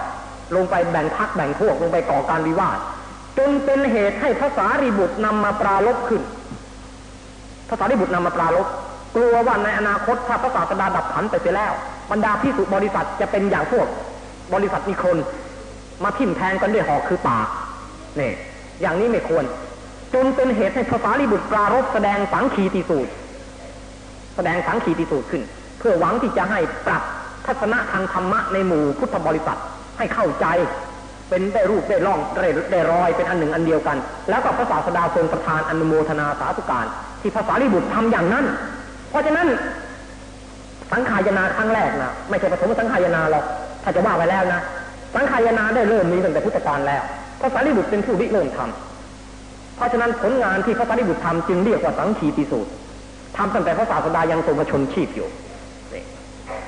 ลงไปแบ่งพักแบ่งพวกลงไปก่อการวิวาทจนเป็นเหตุให้ภาษารีบุตรนำมาปราลบขึ้นภาษารีบุตรนำมาปราลบกลัวว่าในอนาคตถ้าพระศาสดาดับขันไปเสียแล้ว บรรดาพิสุบริษัทจะเป็นอย่างพวก บริษัทนิคนมาทิ่มแทงกันด้วยหอกคือปากนี่อย่างนี้ไม่ควร จนเป็นเหตุให้ภาษารีบุตรปรารบแสดงสังคีติสูตร แสดงสังคีติสูตรขึ้น เพื่อหวังที่จะให้ปรับทัศนะทางธรรมะในหมู่พุทธบริษัทให้เข้าใจเป็นได้รูปได้ร่องได้ได้รอยเป็นอันหนึ่งอันเดียวกัน แล้วก็พระศาสดาทรงประทานอนุโมทนาสาธุการ ที่ภาษารีบุตรทำอย่างนั้น เพราะฉะนั้นสังขายนาครั้งแรกนะไม่ใช่ปฐมสังขายนาหรอก ถ้าจะว่าไปแล้วนะสังขายนาได้เริ่มมีตั้งแต่พุทธกาลแล้วพระสารีบุตรเป็นผู้ริเริ่มทำเพราะฉะนั้นผลงานที่พระสารีบุตรทำจึงเรียกว่าสังขีติสูตรทำตั้งแต่พระศาสดายังทรงพระชนชีพอยู่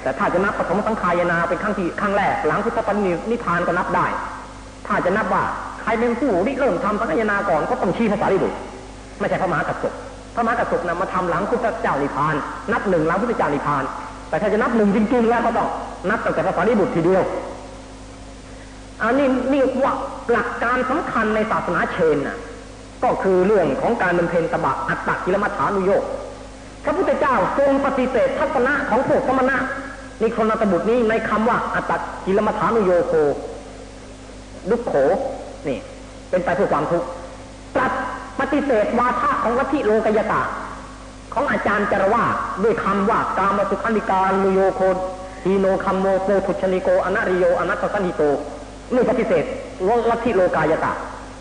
แต่ถ้าจะนับปฐมสังขายนาเป็นครั้งที่ครั้งแรกหลังพุทธปณินิพานก็นับได้ ถ้าจะนับว่าใครเป็นผู้ริเริ่มทำสังขายนาก่อนก็ต้องชี้พระสารีบุตรไม่ใช่พระมหากัสสปพระมหากัสสปนะมาทำหลังพุทธเจ้านิพาน นับหนึ่งหลังพุทธเจ้านิพาน แต่ถ้าจะนับหนึ่งจริงๆแล้วก็ต้องนับตั้งแต่พระสารีบุตรทีเดียวอันนี้นี่ว่าหลักการสำคัญในศาสนาเชนน่ะก็คือเรื่องของการบำเพ็ญตบะอัตตกิลมัฐานุโยกพระพุทธเจ้าทรงปฏิเสธทัศนะของพวกสมณะนิครนถบุตรนี้ในคำว่าอัตตกิลมถานุโยโค ทุกโขนี่ เป็นไปเพื่อความทุกข์ตรัสปฏิเสธวาทะของลัทธิโลกายตา ของอาจารย์จารวากด้วยคำว่ากามสุขัลลิกานุโยโค หีโนคัมโมโปถุชชนิโกอนริโยอนัตถสัญหิโตนี่ปฏิเสธลัทธิโลกายตา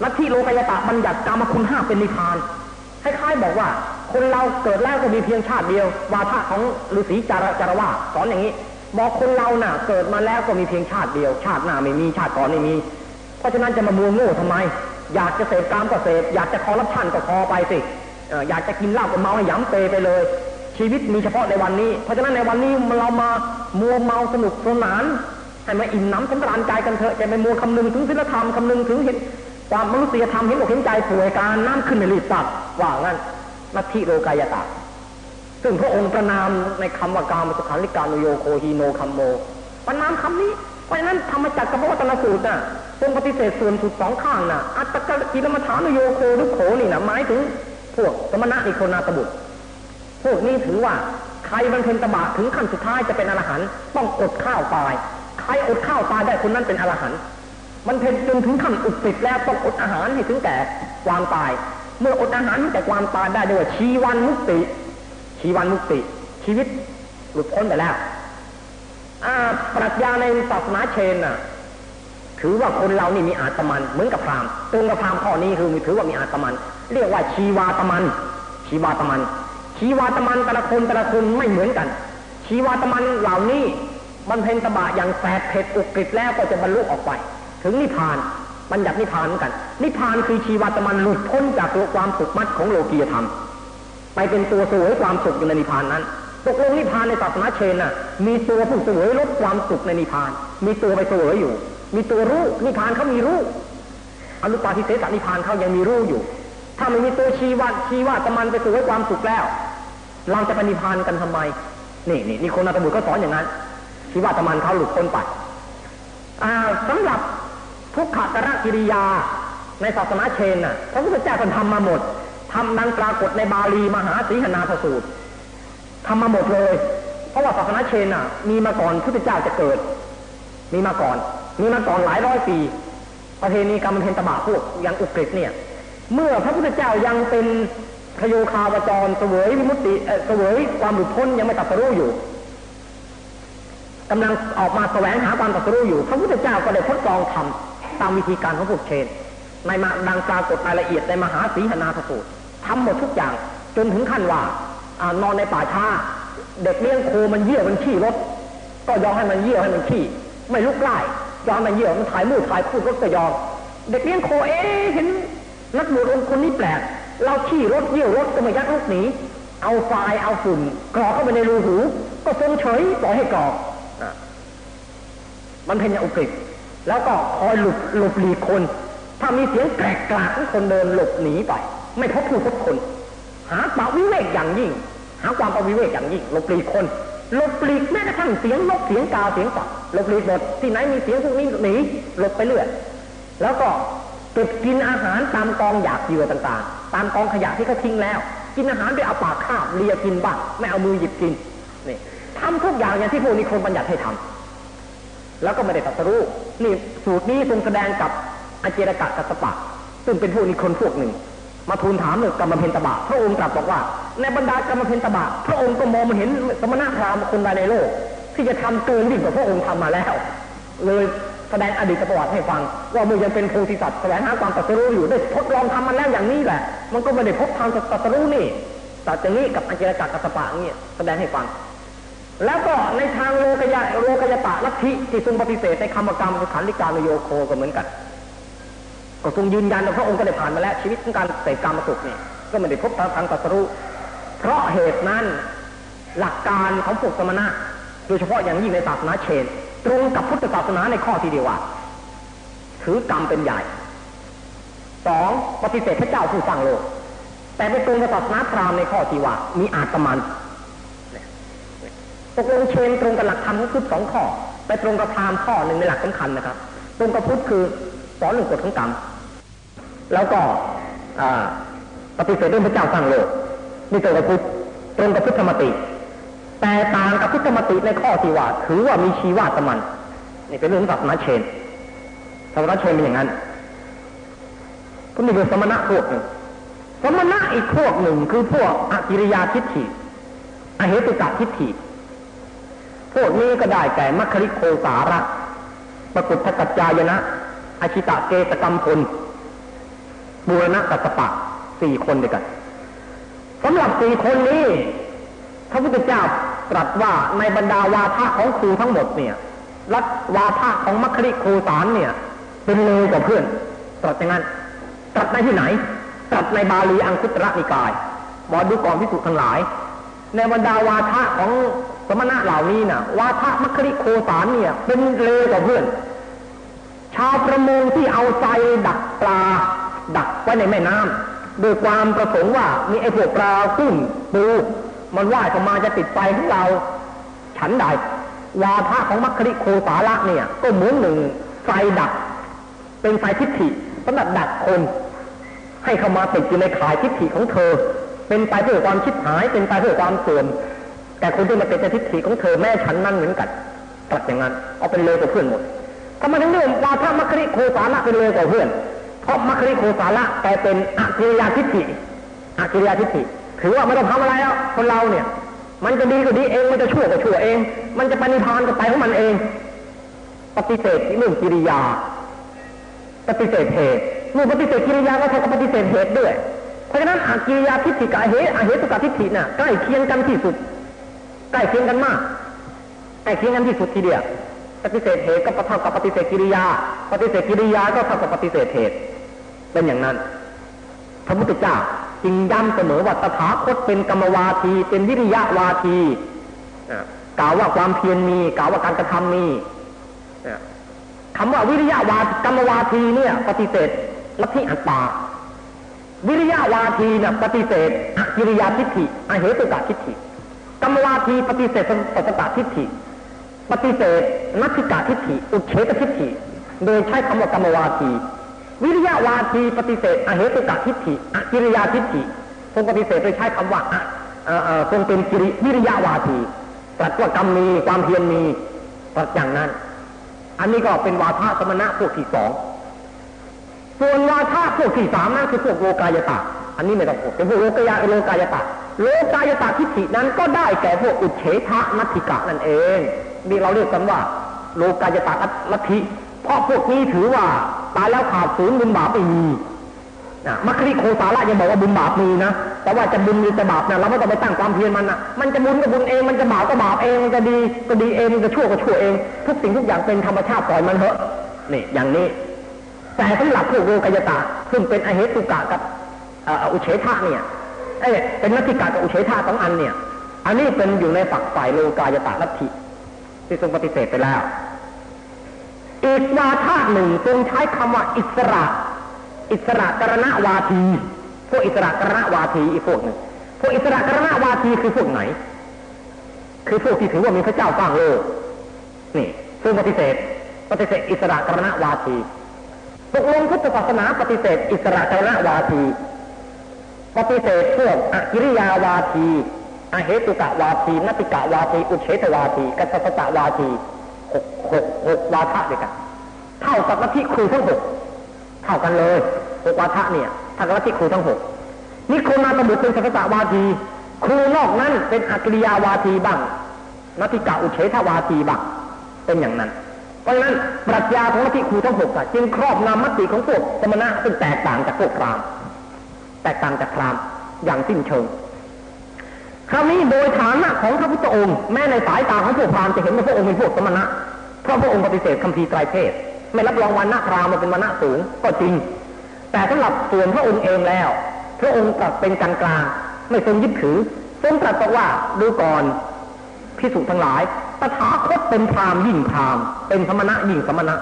ลัทธิโลกายตาบัญญัติกามคุณห้าเป็นนิพานคล้ายๆบอกว่า คนเราเกิดแล้วก็มีเพียงชาติเดียว วาทะของฤาษีจารจารว่าสอนอย่างนี้ บอกคนเราน่ะ เกิดมาแล้วก็มีเพียงชาติเดียว ชาติหน้าไม่มีชาติก่อนไม่มี เพราะฉะนั้นจะมามัวโง่ทำไม อยากจะเสพกามก็เสพอยากจะคอรับชันก็คอไปสิ อยากจะกินเหล้าก็เมาให้ย้ำเปไปเลย ชีวิตมีเฉพาะในวันนี้ เพราะฉะนั้นในวันนี้เรามามัวเมาสนุกสนานให้มาอิ่มน้ำสำราญใจกันเถอะจะไม่มัวคำนึงถึงศีลธรรมคำนึงถึงเห็นความมนุษยธรรมเห็นอกเห็นใจป่วยการน้ำขึ้นในรีบตัดว่างั้นนัทธิโลกายตาซึ่งพระองค์ประนามในคำว่ากามสุขันลิกานุโยโคฮีโนคัมโมประนามคำนี้เพราะฉะนั้นธรรมจักรกับวัตนสูตรน่ะทรงปฏิเสธส่วนสุดสองข้างน่ะอัตตกกิลมัฐานุโยโคลุโขนี่นะหมายถึง พวกสมณะนิโคนาตบุตร พวกนี้ถือว่าใครบรรเพ็ญตบะถึงขั้นสุดท้ายจะเป็นอรหันต์ต้องอดข้าวตาย ใครอดข้าวตายได้คนนั้นเป็นอรหันต์มันเพ็ญจนถึงขั้นอุดติดแล้วต้องอดอาหารให้ถึงแก่ความตาย เมื่ออดอาหารแต่ความตายได้ด้วยชีวันมุติ ชีวันมุติ ชีวิตหลุดพ้นไปแล้วปรัชญาในศาสนาเชนน่ะ ถือว่าคนเรานี่มีอาตมันเหมือนกับพราหมณ์ตรงกับพราหมณ์ข้อนี้คือมีถือว่ามีอาตมัน เรียกว่าชีวาตมัน ชีวาตมัน ชีวาตมันแต่ละคนแต่ละคนไม่เหมือนกัน ชีวาตมันเหล่านี้บรรเพ็ญตบะอย่างแสบเผ็ดอุกฤษแล้วก็จะบรรลุออกไป ถึงนิพพานบัญญัตินิพพานเหมือนกัน นิพพานคือชีวาตมันหลุดพ้นจากตัวความสุขมัดของโลกียธรรม ไปเป็นตัวสวยความสุขอยู่ในนิพพานนั้นตกลงนิพพานในศาสนาเชนน่ะ มีตัวผู้เสวยลดความสุขในนิพพาน มีตัวไปเสวยอยู่ มีตัวรู้นิพพานเขามีรู้อนุปาทิเสสนิพพานเขายังมีรู้อยู่ ถ้าไม่มีตัวชีวัตชีวะตะมันไปสวยความสุขแล้ว เราจะไปนิพานกันทำไม นี่นี่นี่คนนัตบุตก็สอนอย่างนั้นชีวะตะมันเขาหลุดพ้นไปสำหรับทุกขตระกิริยาในศาสนาเชนน่ะพระพุทธเจ้าท่านทำมาหมดทำดังปรากฏในบาลีมหาสีหนาทสูตรทำมาหมดเลย เพราะว่าศาสนาเชนอะ มีมาก่อนพุทธเจ้าจะเกิด มีมาก่อน มีมาก่อนหลายร้อยปี ประเพณีกรรมเพนตบะพวกอย่างอุกฤษเนี่ย เมื่อพระพุทธเจ้ายังเป็นพโยคาวจรเสวยวิมุตติเสวยความหลุดพ้นยังไม่ตัดสรู้อยู่กำลังออกมาแสวงหาความตัดสรู้อยู่ พระพุทธเจ้าก็ได้ทดลองทำตามวิธีการของพวกเชน ในมาดังปรากฏรายละเอียดในมหาสีหนาทสูตรทำหมดทุกอย่างจนถึงขั้นว่านอนในป่าช้า เด็กเลี้ยงโคมันเยี่ยวมันขี้รถ ก็ยอมให้มันเยี่ยวให้มันขี้ไม่ลุกไล่ยอมมันเยี่ยวมันถ่ายมูดถ่ายคูดรถก็ยอม เด็กเลี้ยงโคเอ๊เห็น นักบวชองคนนี้แปลก เราขี้รถเยี่ยวรถก็ไม่ยักลุกหนี เอาไฟเอาฝุ่นกรอกเข้าไปในรูหู ก็ทรงเฉยปล่อยให้กรอกมันเป็นอย่างอุกฤษแล้วก็คอยหลบหลบหลีกคน ถ้ามีเสียงแกรกกลากคนเดินหลบหนีไป ไม่พบผู้พบคน หาป่ามวิเวกอย่างยิ่ง หาความปวิเวกอย่างยิ่งหลบหลีกคนหลบหลีกแม้กระทั่งเสียงนกเสียงกาเสียงสัตว์หลบหลีกหมดที่ไหนมีเสียงพวกนี้หนีหลบไปเรื่อยแล้วก็ เก็บกินอาหารตามกองหยาบเหยื่อต่างๆ ตามกองขยะที่เขาทิ้งแล้ว กินอาหารไปเอาปากคาบเลียกินบ้างไม่เอามือหยิบกินนี่ทำทุกอย่างอย่างที่พวกนี้คนบัญญัติให้ทำแล้วก็ไม่ได้ตัดสู้นี่สูตรนี้ทรงแสดงกับอาเจรกะกัสปะ ซึ่งเป็นพวกนี้คนพวกหนึ่ง มาทูลถามเรื่องกรรมเพนตบะพระองค์ตรัสบอกว่า ในบรรดากรรมเพนตบะพระองค์ก็มองมาเห็นสมณะพราหมณ์คนใดในโลก ที่จะทำเกินยิ่งกว่าพระองค์ทำมาแล้ว เลย แสดงอดีตประวัติให้ฟัง ว่าเมื่อยังเป็นโพธิสัตว์แสวงหาความตรัสรู้อยู่ได้ทดลองทำมันแล้วอย่างนี้แหละ มันก็ไม่ได้พบทางตรัสรู้นี่แต่อย่างนี้กับอัจฉริยะกัสปะนี่แสดงให้ฟัง แล้วก็ในทางโลกยะโลกยตะลัทธิที่ทรงปฏิเสธในคำกรรมขันลิการโยโคก็เหมือนกันก็ทรงยืนยันว่าพระองค์ก็ได้ผ่านมาแล้วชีวิตของการเสกกรรมสุขเนี่ยก็ไม่ได้พบทางทางตัสรู้เพราะเหตุนั้นหลักการของพวกสมณะโดยเฉพาะอย่างยิ่งในศาสนาเชน ตรงกับพุทธศาสนาในข้อที่เดียวว่าถือกรรมเป็นใหญ่สองปฏิเสธพระเจ้าผู้สร้างโลก แต่ไปตรงกับศาสนาพราหมณ์ในข้อที่ว่า มีอาตมันตกลงเชนตรงกับหลักธรรมของพุทธสองข้อไปตรงกับพราหมณ์ข้อหนึ่งในหลักสำคัญนะครับ ตรงกับพุทธคือสอนเรื่องกฎของกรรมแล้วก็ปฏิเสธเรื่องพระเจ้าสร้างโลกนี่ตรงกับพุทธตรงกับพุทธธรรมติ แต่ต่างกับพุทธมติในข้อที่ว่าถือว่ามีชีวาสมันนี่เป็นเรื่องศาสนาเชนศาสนาเชนเป็นอย่างนั้นก็มีเรื่องสมณะพวกหนึ่งสมณะอีกพวกหนึ่งคือพวกอกิริยาทิฏฐิอเหตุกะทิฏฐิพวกนี้ก็ได้แก่มัคคิโคสาระประกุทกัจจายนะอาชิตะเกตกรรมพลบูรณะกัสปะสี่คนด้วยกันสำหรับสี่คนนี้พระพุทธเจ้า ตรัสว่าในบรรดาวาทะของครูทั้งหมดเนี่ยรัตวาทะของมัคคิโคสารเนี่ย เป็นเลวกว่าเพื่อน ตรัสอย่างนั้น ตรัสในที่ไหน ตรัสในบาลีอังคุตระนิกายบอดูกอนพิสุทั้งหลาย ในบรรดาวาทะของสมณะเหล่านี้นะ่ะวาทะมัคคิโคสารเนี่ย เป็นเลวกว่าเพื่อน ชาวประมงที่เอาใจดักปลา ดักไว้ในแม่น้ำโดยความประสงค์ว่ามีไอ้พวกปลากุ้งปู มันว่ายเข้ามาจะติดไฟของเรา ฉันใดวาทะของมัคคิโคสาระเนี่ย ก็เหมือนหนึ่งไฟดักเป็นไฟทิฏฐิสำหรับดักคน ให้เข้ามาติดอยู่ในขายทิฏฐิของเธอ เป็นไปเพื่อความชิดหาย เป็นไปเพื่อความเสื่อมแต่คนที่มาเป็นทิฏฐิของเธอแม่ฉันนั่นเหมือนกันตรัสอย่างนั้นเอาเป็นเลวกว่าเพื่อนหมดทำไมถึงเรื่องวาทมัคคิโคสาระเป็นเลวกว่าเพื่อน เพราะมัคคิโคสาระแต่เป็นอกิริยาทิฏฐิอกิริยาทิฏฐิ ถือว่าไม่ต้องทำอะไรแล้วคนเราเนี่ย มันจะดีก็ดีเอง มันจะชั่วก็ชั่วเอง มันจะปณิพานก็ไปของมันเอง ปฏิเสธเรื่องกิริยา ปฏิเสธเหตุเมื่อปฏิเสธกิริยาก็เท่ากับปฏิเสธเหตุด้วย เพราะฉะนั้นอากิริยาทิฏฐิกับเหตุอเหตุกับทิฏฐิน่ะใกล้เคียงกันที่สุด ใกล้เคียงกันมากใกล้เคียงกันที่สุดทีเดียวปฏิเสธเหตุก็เท่ากับปฏิเสธกิริยา ปฏิเสธกิริยาก็เท่ากับปฏิเสธเหตุ เป็นอย่างนั้น พระพุทธเจ้า จึงย้ำเสมอว่าตถาคตเป็นกรรมวาที เป็นวิริยะวาทีกล่าวว่าความเพียรมีกล่าวว่าการกระทำมีคำว่าวิริยะวากรรมวาทีเนี่ย ปฏิเสธลัทธิอัตตาวิริยะวาทีเนี่ยปฏิเสธกิริยาทิฏฐิอเหตุกะทิฏฐิกรรมวาทีปฏิเสธสัตตทิฏฐิ ปฏิเสธนัตถิกาทิฏฐิ อุเฉตทิฏฐิ โดยใช้คำว่ากรรมวาที วิริยะวาทีปฏิเสธอเหตุกะทิฏฐิอกิริยาทิฏฐิคงปฏิเสธโดยใช้คำว่าคงเป็นกิริวิริยะวาทีตรัสว่ากรรมมีความเพียรมีตรัสอย่างนั้น อันนี้ก็เป็นวาทะสมณะพวกที่สองส่วนวาทะพวกที่สามนั่นคือพวกโลกายตะ อันนี้ไม่ต้องพูดเป็นพวกโลกายะโลกายตะ โลกายตะทิฏฐินั้นก็ได้แก่พวกอุเฉทะนัติกะนั่นเองนี่เราเรียกกันว่า โลกายตะลัทธิ เพราะพวกนี้ถือว่าตายแล้วขาดศูนย์บุญบาปไม่มีมัคคิโคสาระยังบอกว่าบุญบาปมีนะแต่ว่าจะบุญหรือจะบาปเนี่ยเราไม่ต้องไปตั้งความเพียรมันนะมันจะบุญก็บุญเองมันจะบาปก็บาปเองมันจะดีก็ดีเองมันจะชั่วก็ชั่วเอง ทุกสิ่งทุกอย่างเป็นธรรมชาติปล่อยมันเถอะนี่อย่างนี้ แต่สำหรับพวกโลกายตาซึ่งเป็นอเหตุกะกับอุเฉทะเนี่ยเอ้เป็นนัตถิกากับอุเฉทาสองอันเนี่ย อันนี้เป็นอยู่ในฝักฝ่ายโลกายตาลัทธิที่ทรงปฏิเสธไปแล้ว อีกวาทะหนึ่งทรงใช้คำว่าอิสระ อิสระกรณวาทีพวกอิสระกรณวาทีอีกพวกหนึ่งพวกอิสระกรณวาทีคือพวกไหน คือพวกที่ถือว่ามีพระเจ้าสร้างโลกนี่ซึ่งปฏิเสธปฏิเสธอิสระกรณวาทีตกลงพุทธศาสนาปฏิเสธ อิสระกรณวาทีปฏิเสธพวกอกิริยาวาทีอเหตุกะวาทีนติกะวาที อุเฉทวาทีกัสสตะวาที หกหกหกวาทะด้วยกัน เท่ากับลัทธิครูทั้งหกเท่ากันเลยหกวาทะเนี่ยเท่ากับลัทธิครูทั้งหกนี่คนมาตบุตรเป็นสัตตะวาที ครูนอกนั้นเป็นอกริยาวาทีบ้างนติกะอุเฉทวาทีบ้างเป็นอย่างนั้น เพราะฉะนั้นปรัชญาของลัทธิครูทั้งหกจึงครอบนำมติของพวกสมณะซึ่งแตกต่างจากพวกพราหมณ์แตกต่างจากพราหมณ์อย่างสิ้นเชิง คราวนี้โดยฐานะของพระพุทธองค์แม้ในสายตาของพวกพราหมณ์จะเห็นว่าพระองค์เป็นพวกสมณะเพราะพระองค์ปฏิเสธคำพีไตรเพศ ไม่รับรองวันณะพราหมณ์มาเป็นวันณะสูงก็จริง แต่สำหรับส่วนพระองค์เองแล้ว พระองค์ตรัสเป็นกลางกลางไม่ทรงยึดถือทรงตรัสว่าดูก่อนพิสุทั้งหลายตถาคตเป็นพราหมณ์ยิ่งพราหมณ์เป็นสมณะยิ่งสมณะ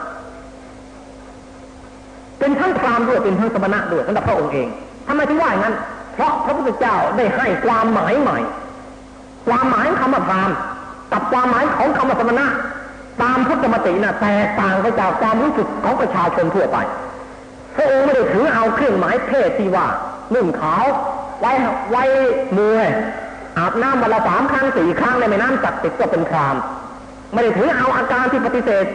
เป็นทั้งพราหมณ์ด้วยเป็นทั้งสมณะด้วยสำหรับพระองค์เองทำไมถึงว่าอย่างนั้น เพราะพระพุทธเจ้าได้ให้ความหมายใหม่ ความหมายคำว่าพรามกับความหมายของคำว่าสมณะตามพุทธมตินะ่ะแตกต่างไปจากความรู้สึกของประชาชนทั่วไปพระองค์ไม่ได้ถือเอาเครื่องหมายเพศที่ว่านุ่งขาวไว้ไว้มืออาบน้ำวันละสามครั้งสี่ครั้งในแม่น้ำจักติดก็เป็นครามไม่ได้ถือเอาอาการที่ปฏิเสธ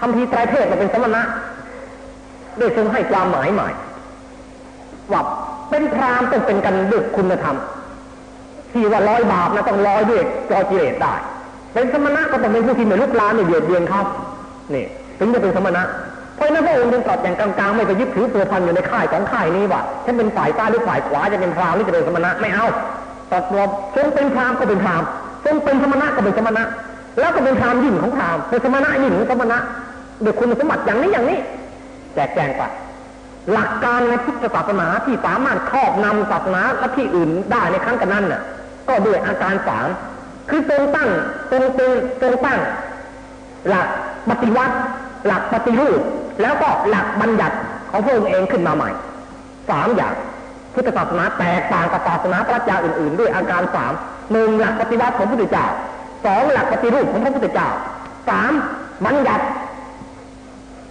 คำพีไตรเพศมาเป็นสมณะได้ทรงให้ความหมายใหม่ว่า เป็นพรามต้องเป็นกันด้วยคุณธรรมที่ว่าร้อยบาปนะต้องร้อยด้วยจอจิเลตได้ เป็นสมณะก็ต้องเป็นผู้ที่ไม่ลุกลามไม่เบียดเบียนเขานี่ ถึงจะเป็นสมณะเพราะนั้นพระองค์จึงตรัสอย่างกลางๆไม่ไปยึดถือตัวพันอยู่ในค่ายของค่ายนี้ว่าฉันเป็นฝ่ายซ้ายหรือฝ่ายขวาจะเป็นพรามหรือจะเป็นสมณะไม่เอาตรัว่าทรงเป็นพรามก็เป็นพรามทรงเป็นสมณะก็เป็นสมณะ แล้วก็เป็นพรามยิ่งของพรามเป็นสมณะยิ่งของสมณะด้วยคุณสมบัติอย่างนี้อย่างนี้ แจกแจงไป หลักการในพุทธศาสนาที่สามารถครอบนำศาสนาและที่อื่นได้ในครั้งกันนั้นน่ะ ก็ด้วยอาการสามคือทรงตั้งทรงเป็นทรงตั้ง หลักปฏิวัติ หลักปฏิรูปแล้วก็หลักบัญญัติของพระองค์เองขึ้นมาใหม่สามอย่างพุทธศาสนาแตกต่างกับศาสนาปรัชญาอื่น ๆ ด้วยอาการสามหนึ่งหลักปฏิวัติของพระพุทธเจ้าสองหลักปฏิรูปของพระพุทธเจ้าสามบัญญัติ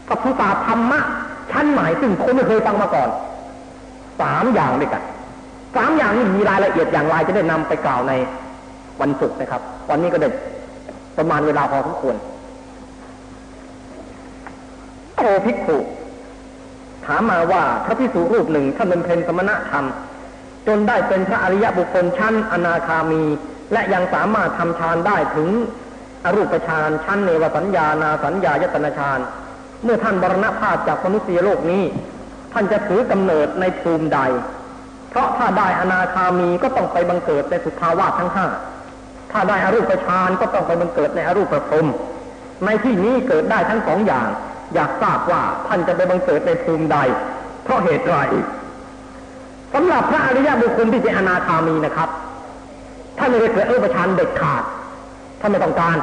กับภาษาธรรมะ ชั้นใหม่ซึ่งคนไม่เคยฟังมาก่อนสามอย่างด้วยกันสามอย่างนี้มีรายละเอียดอย่างไรจะได้นำไปกล่าวในวันศุกร์นะครับ วันนี้ก็ได้ประมาณเวลาพอสมควรโอภิกขุถามมาว่าพระพิสุรูปหนึ่งท่านเป็นเพนสมณธรรม จนได้เป็นพระอริยบุคคลชั้นอนาคามี และยังสามารถทำฌานได้ถึงอรูปฌานชั้นเนวสัญญานาสัญญายตนะฌาน เมื่อท่านบรณภาพจากมนุษยโลกนี้ ท่านจะถือกำเนิดในภูมิใด เพราะถ้าได้อนาคามีก็ต้องไปบังเกิดในสุทาวาสทั้งห้าถ้าได้อรูปฌานก็ต้องไปบังเกิดในอรูปพรมในที่นี้เกิดได้ทั้งสองอย่าง อยากทราบว่าท่านจะไปบังเกิดในภูมิใด เพราะเหตุไรสำหรับพระอริยบุคคลที่เป็นอนาคามีนะครับ ท่านไม่ได้เกิดอรูปฌานเด็ดขาดท่านไม่ต้องการ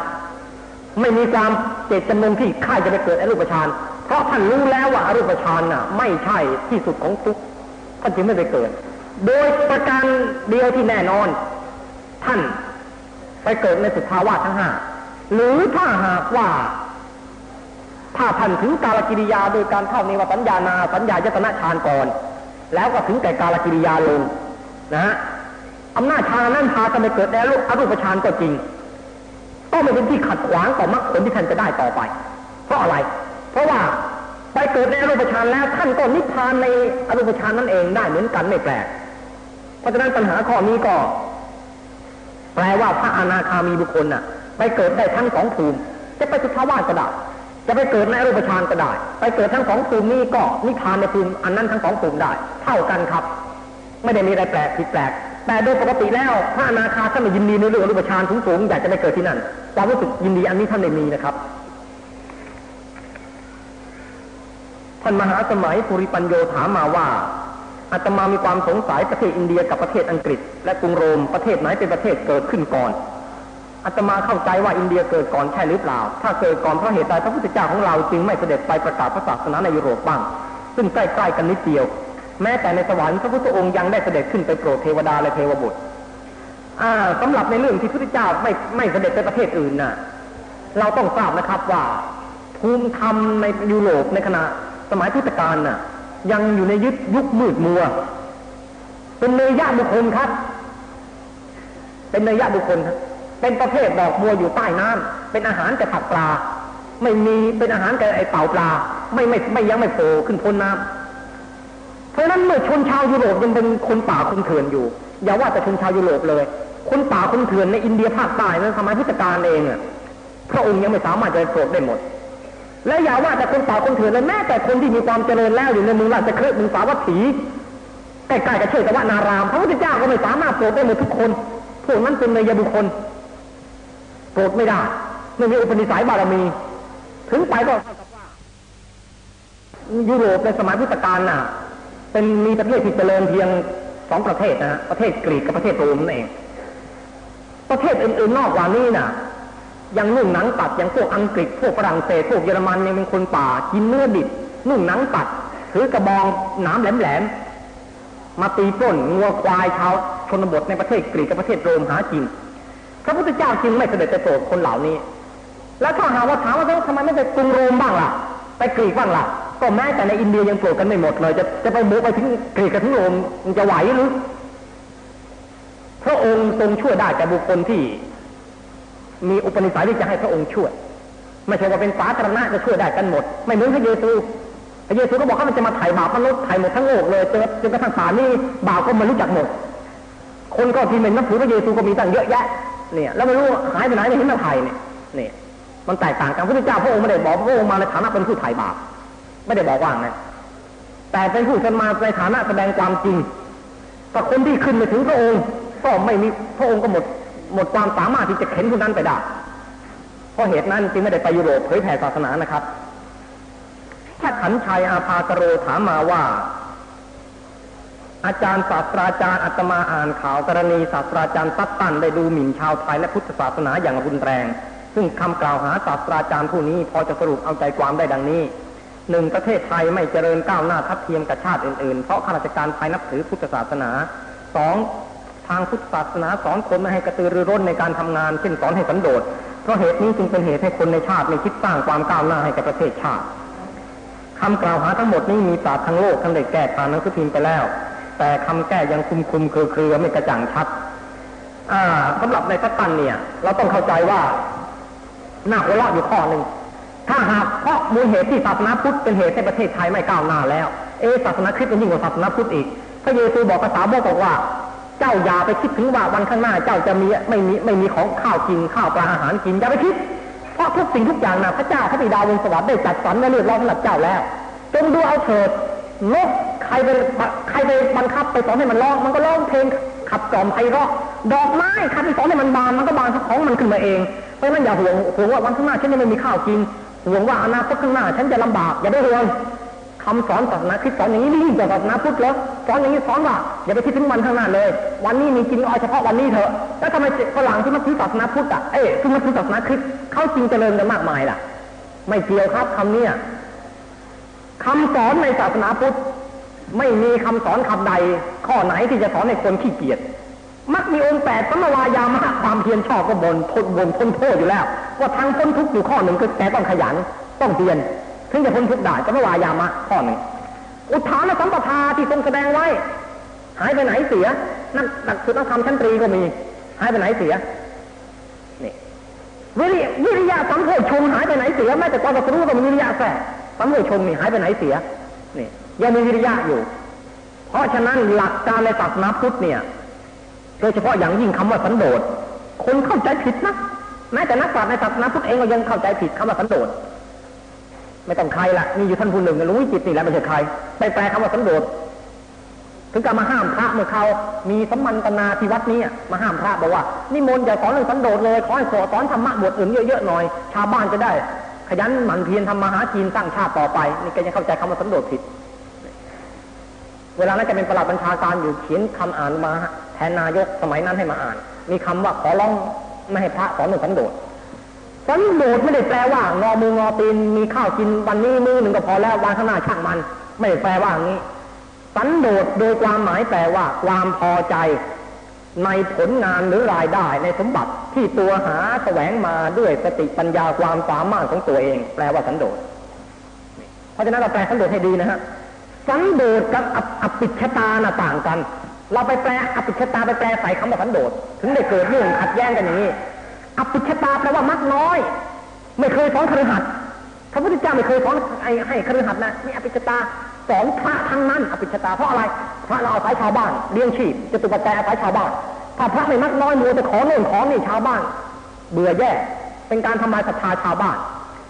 ไม่มีความเจตจำนงที่ข้าจะไปเกิดอรูปฌานเพราะท่านรู้แล้วว่าอรูปฌานน่ะ ไม่ใช่ที่สุดของทุกข์ท่านจึงไม่ไปเกิด โดยประการเดียวที่แน่นอน ท่านไปเกิดในสุทาวาสทั้งห้าหรือถ้าหากว่าถ้าท่านถึงกาลกิริยาโดยการเข้าในวสัญญานาสัญญายตนะฌานก่อน แล้วก็ถึงแก่กาลกิริยาลงนะฮะอำนาจฌานนั้นพาท่านไปเกิดในอรูปฌานก็จริง ก็ไม่เป็นที่ขัดขวางต่อมรรคผลที่ท่านจะได้ต่อไป เพราะอะไร เพราะว่าไปเกิดในอรูปฌานแล้วท่านก็นิพพานในอรูปฌานนั่นเองได้เหมือนกันไม่แปลก เพราะฉะนั้นปัญหาข้อนี้ก็ แปลว่าพระอนาคามีบุคคลน่ะ ไปเกิดได้ทั้งสองภูมิ จะไปสุทาวาสก็ได้จะไปเกิดในอรูปฌานก็ได้ ไปเกิดทั้งสองภูมินี้ก็นิพพานในภูมิอันนั้นทั้งสองภูมิได้ เท่ากันครับ ไม่ได้มีอะไรแปลกผิดแปลก แต่โดยปกติแล้วพระอนาคาท่านไม่ยินดีในเรื่องรูปฌานสูงๆอยากจะไปเกิดที่นั่นความรู้สึกยินดีอันนี้ท่านไม่มีนะครับท่านมหาสมัยปุริปัญโยถามมาว่าอาตมามีความสงสัยประเทศอินเดียกับประเทศอังกฤษ และกรุงโรมประเทศไหนเป็นประเทศเกิดขึ้นก่อนอาตมาเข้าใจว่าอินเดียเกิดก่อนใช่หรือเปล่า ถ้าเกิดก่อนเพราะเหตุใดพระพุทธเจ้าของเราจึงไม่เสด็จไปประกาศพระศาสนาในยุโรปบ้าง ซึ่งใกล้ๆกันนิดเดียว แม้แต่ในสวรรค์พระพุทธองค์ยังได้เสด็จขึ้นไปโปรดเทวดาและเทวบุตรอ่าสำหรับในเรื่องที่พระพุทธเจ้าไม่ไม่เสด็จไปประเทศอื่นน่ะ เราต้องทราบนะครับว่าภูมิธรรมในยุโรปในขณะสมัยพุทธกาลน่ะ ยังอยู่ในยุคยุคมืดมัว เป็นเนยยะบุคคลครับ เป็นเนยยะบุคคลครับเป็นประเภทดอกบัวอยู่ใต้น้ำเป็นอาหารแก่ผักปลา ไม่มีเป็นอาหารแก่ไอเต่าปลา ไม่ไม่ไม่ยังไม่โผล่ขึ้นพ้นน้ำ เพราะนั้นเมื่อชนชาวยุโรปยังเป็นคนป่าคนเถื่อนอยู่ อย่าว่าแต่ชนชาวยุโรปเลย คนป่าคนเถื่อนในอินเดียภาคใต้นั้นสมัยพุทธกาลเองอะพระองค์ยังไม่สามารถจะโปรดได้หมด และอย่าว่าแต่คนป่าคนเถื่อนเลยแม้แต่คนที่มีความเจริญแล้วอยู่ในเมืองราชคฤห์เมืองสาวัตถีใกล้ๆกับเชตวนารามพระพุทธเจ้าก็ไม่สามารถโปรดได้หมดทุกคนพวกนั้นเป็นเนยบุคคลโปรดไม่ได้ไม่มีอุปนิสัยบารมี ถึงไปก็เท่ากับว่ายุโรปในสมัยพุทธกาลน่ะ เป็นมีประเทศที่เจริญเพียงสองประเทศนะฮะประเทศกรีกกับประเทศโรมนั่นเอง ประเทศอื่นๆนอกกว่านี้น่ะยังนุ่งหนังตัดอย่างพวกอังกฤษพวกฝรั่งเศสพวกเยอรมันยังเป็นคนป่ากินเนื้อดิบนุ่งหนังตัดถือกระบองหนามแหลมๆมาตีปล้นงัวควายชาวชนบทในประเทศกรีกกับประเทศโรมหากินพระพุทธเจ้าจึงไม่เสด็จไปโปรดคนเหล่านี้ แล้วถ้าหาว่าถามว่าทำไมไม่ไปกรุงโรมบ้างล่ะ ไปกรีกบ้างล่ะ ก็แม้แต่ในอินเดียยังโกรธกันไม่หมดเลย จะจะไปบุกไปถึงกรีกกับถึงโรมมันจะไหวหรือพระองค์ทรงช่วยได้แต่บุคคลที่ มีอุปนิสัยที่จะให้พระองค์ช่วย ไม่ใช่ว่าเป็นสาธารณะจะช่วยได้กันหมด ไม่เหมือนพระเยซูพระเยซูก็บอกว่ามันจะมาไถ่บาปมนุษย์ไถ่หมดทั้งโลกเลยจนจนกระทั่งป่านนี้บาปก็ม่รู้จักหมด คนก็ที่ไม่นับถือพระเยซูก็มีตั้งเยอะแยะเนี่ยแล้วไม่รู้หายไปไหนในหินมาไถ่เนี่ยเนี่ยมันแตกต่างกันพระพุทธเจ้าพระองค์ไม่ได้บอกพระองค์มาในฐานะเป็นผู้ไถ่บาป ไม่ได้บอกว่าไงแต่เป็นผู้เสมาในฐานะแสดงความจริงแต่คนที่ขึ้นไปถึงพระองค์ ก็ไม่มีพระองค์ก็หมดหมดความสามารถที่จะเข็นคนนั้นไปได้เพราะเหตุนั้นจึงไม่ได้ไปยุโรปเผยแผ่ศาสนานะครับถ้าขันชัยอาภากโรถามมาว่า อาจารย์ศาสตราจารย์อัตมาอ่านข่าวกรณีศาสตราจารย์ตัดตันได้ดูหมิ่นชาวไทยและพุทธศาสนาอย่างรุนแรง ซึ่งคำกล่าวหาศาสตราจารย์ผู้นี้พอจะสรุปเอาใจความได้ดังนี้ หนึ่งประเทศไทยไม่เจริญก้าวหน้าทัดเทียมกับชาติอื่นๆ เพราะข้าราชการไทยนับถือพุทธศาสนาสองทางพุทธศาสนาสอนคนไม่ให้กระตือรือร้นในการทำงานเช่นสอนให้สันโดษเพราะเหตุนี้จึงเป็นเหตุให้คนในชาติไม่คิดสร้างความก้าวหน้าให้กับประเทศชาติคำกล่าวหาทั้งหมดนี้มีปราทั้งโลกทั้งได้แก้ผ่านหนังสือพิมพ์ไปแล้ว แต่คำแก้ยังคุมคุมเครือเครือไม่กระจ่างชัดอ่าสำหรับในทัตันเนี่ย เราต้องเข้าใจว่าหน้าหัวเราะอยู่ข้อหนึ่ง ถ้าหากเพราะมูลเหตุที่ศาสนาพุทธเป็นเหตุให้ประเทศไทยไม่ก้าวหน้าแล้ว เอศาสนาคริสต์มันยิ่งกว่าศาสนาพุทธอีก พระเยซูบอกภาษาบอกว่า เจ้าอย่าไปคิดถึงว่าวันข้างหน้า เจ้าจะมีไม่มีไม่มีของข้าวกินข้าวปลาอาหารกินอย่าไปคิด เพราะทุกสิ่งทุกอย่างนะพระเจ้าพระบิดาวงสวรรค์ได้จัดสรรไว้เรียบร้อยสำหรับเจ้าแล้ว จงดูเอาเถิดนกใครไปใครไปบังคับไปสอนให้มันร้อง มันก็ร้องเพลงขับกล่อมไพเราะดอกไม้ใครไปสอนให้มันบานมันก็บานของมันขึ้นมาเองเพราะฉะนั้นอย่าห่วงห่วงว่าวันข้างหน้าฉันจะไม่มีข้าวกิน ห่วงว่าอนาคตข้างหน้า ฉันจะลำบากอย่าได้ห่วงคำสอนศาสนาคริสต์สอนอย่างนี้นี่ยิ่งกว่าศาสนาพุทธเหรอสอนอย่างนี้สอนว่าอย่าไปคิดถึงวันข้างหน้าเลย วันนี้มีกินเอาเฉพาะวันนี้เถอะแล้วทำไมฝรั่งที่มาถือศาสนาพุทธอะเอ๊ะที่มาถือศาสนาคริสต์เขาจริงเจริญกันมากมายล่ะ ไม่เกี่ยวครับคำเนี้ยคำสอนในศาสนาพุทธ ไม่มีคำสอนคำใด ข้อไหนที่จะสอนในคนขี้เกียจ มักมีองค์แปดสัมวายามะความเพียรชอบก็บนทนบนทนโทษอยู่แล้ว ว่าทางพ้นทุกข์อยู่ข้อหนึ่งคือแต่ต้องขยันต้องเพียรถึงจะพ้นทุกข์ได้สมมาวายามะข้อหนึ่งอุทานสัมปทาที่ทรงแสดงไว้ หายไปไหนเสีย นั่นหลักสูตรนักธรรมชั้นตรีก็มี หายไปไหนเสียนี่วิริวิริยะสัมโพชงหายไปไหนเสียแม้แต่ความตรัสรู้ก็มีวิริยะแฝงสัมโพชงนี่หายไปไหนเสียนี่ยังมีวิริยะอยู่ เพราะฉะนั้นหลักการในศาสนาพุทธเนี่ย โดยเฉพาะอย่างยิ่งคำว่าสันโดษคนเข้าใจผิดนะแม้แต่นักปราชญ์ในศาสนาพุทธเองก็ยังเข้าใจผิดคำว่าสันโดษไม่ต้องใครละมีอยู่ท่านผู้หนึ่งหลวงวิจิตนี่แหละไม่ใช่ใครไปแปลคำว่าสันโดษถึงการมาห้ามพระเมื่อเขามีสัมมันตนาที่วัดนี้มาห้ามพระบอกว่านิมนต์อย่าสอนเรื่องสันโดษเลยขอให้สอนธรรมะบทอื่นเยอะๆหน่อย ชาวบ้านจะได้ ขยันหมั่นเพียรทำมาหากินสร้างชาติต่อไปนี่แกยังเข้าใจคำว่าสันโดษผิด เวลานั้นจะเป็นประหลัดบัญชาการอยู่เขียนคำอ่านมา แทนนายกสมัยนั้นให้มาอ่าน มีคำว่าขอร้องไม่ให้พระสอนเรื่งสันโดษสันโดษไม่ได้แปลว่างอมืองอตีนมีข้าวกินวันนี้มือหนึ่งก็พอแล้ววันข้างหน้าช่างมัน ไม่ได้แปลว่าอย่างนี้ สันโดษโดยความหมายแปลว่าความพอใจ ในผลงานหรือรายได้ในสมบัติที่ตัวหาแสวงมาด้วยสติปัญญาความสามารถของตัวเอง แปลว่าสันโดษเพราะฉะนั้นเราแปลสันโดษให้ดีนะฮะสันโดษกับอภิชตาน่ะต่างกัน เราไปแปลอภิชตาไปแปลใส่คำว่าสันโดษถึงได้เกิดเรื่องขัดแย้งกันอย่างนี้อภิชตาแปลว่ามักน้อย ไม่เคยสอนคฤหัสถ์พระพุทธเจ้าไม่เคยสอนให้ให้คฤหัสนะนี่อภิชตาสอนพระทั้งนั้นอภิชตาเพราะอะไรพระเราอาศัยชาวบ้านเลี้ยงชีพจะตุปัจจัยอาศัยชาวบ้านถ้าพระไม่มักน้อยมัวจะขอโน่นขอนี่ชาวบ้าน เบื่อแย่เป็นการทำลายศรัทธาชาวบ้าน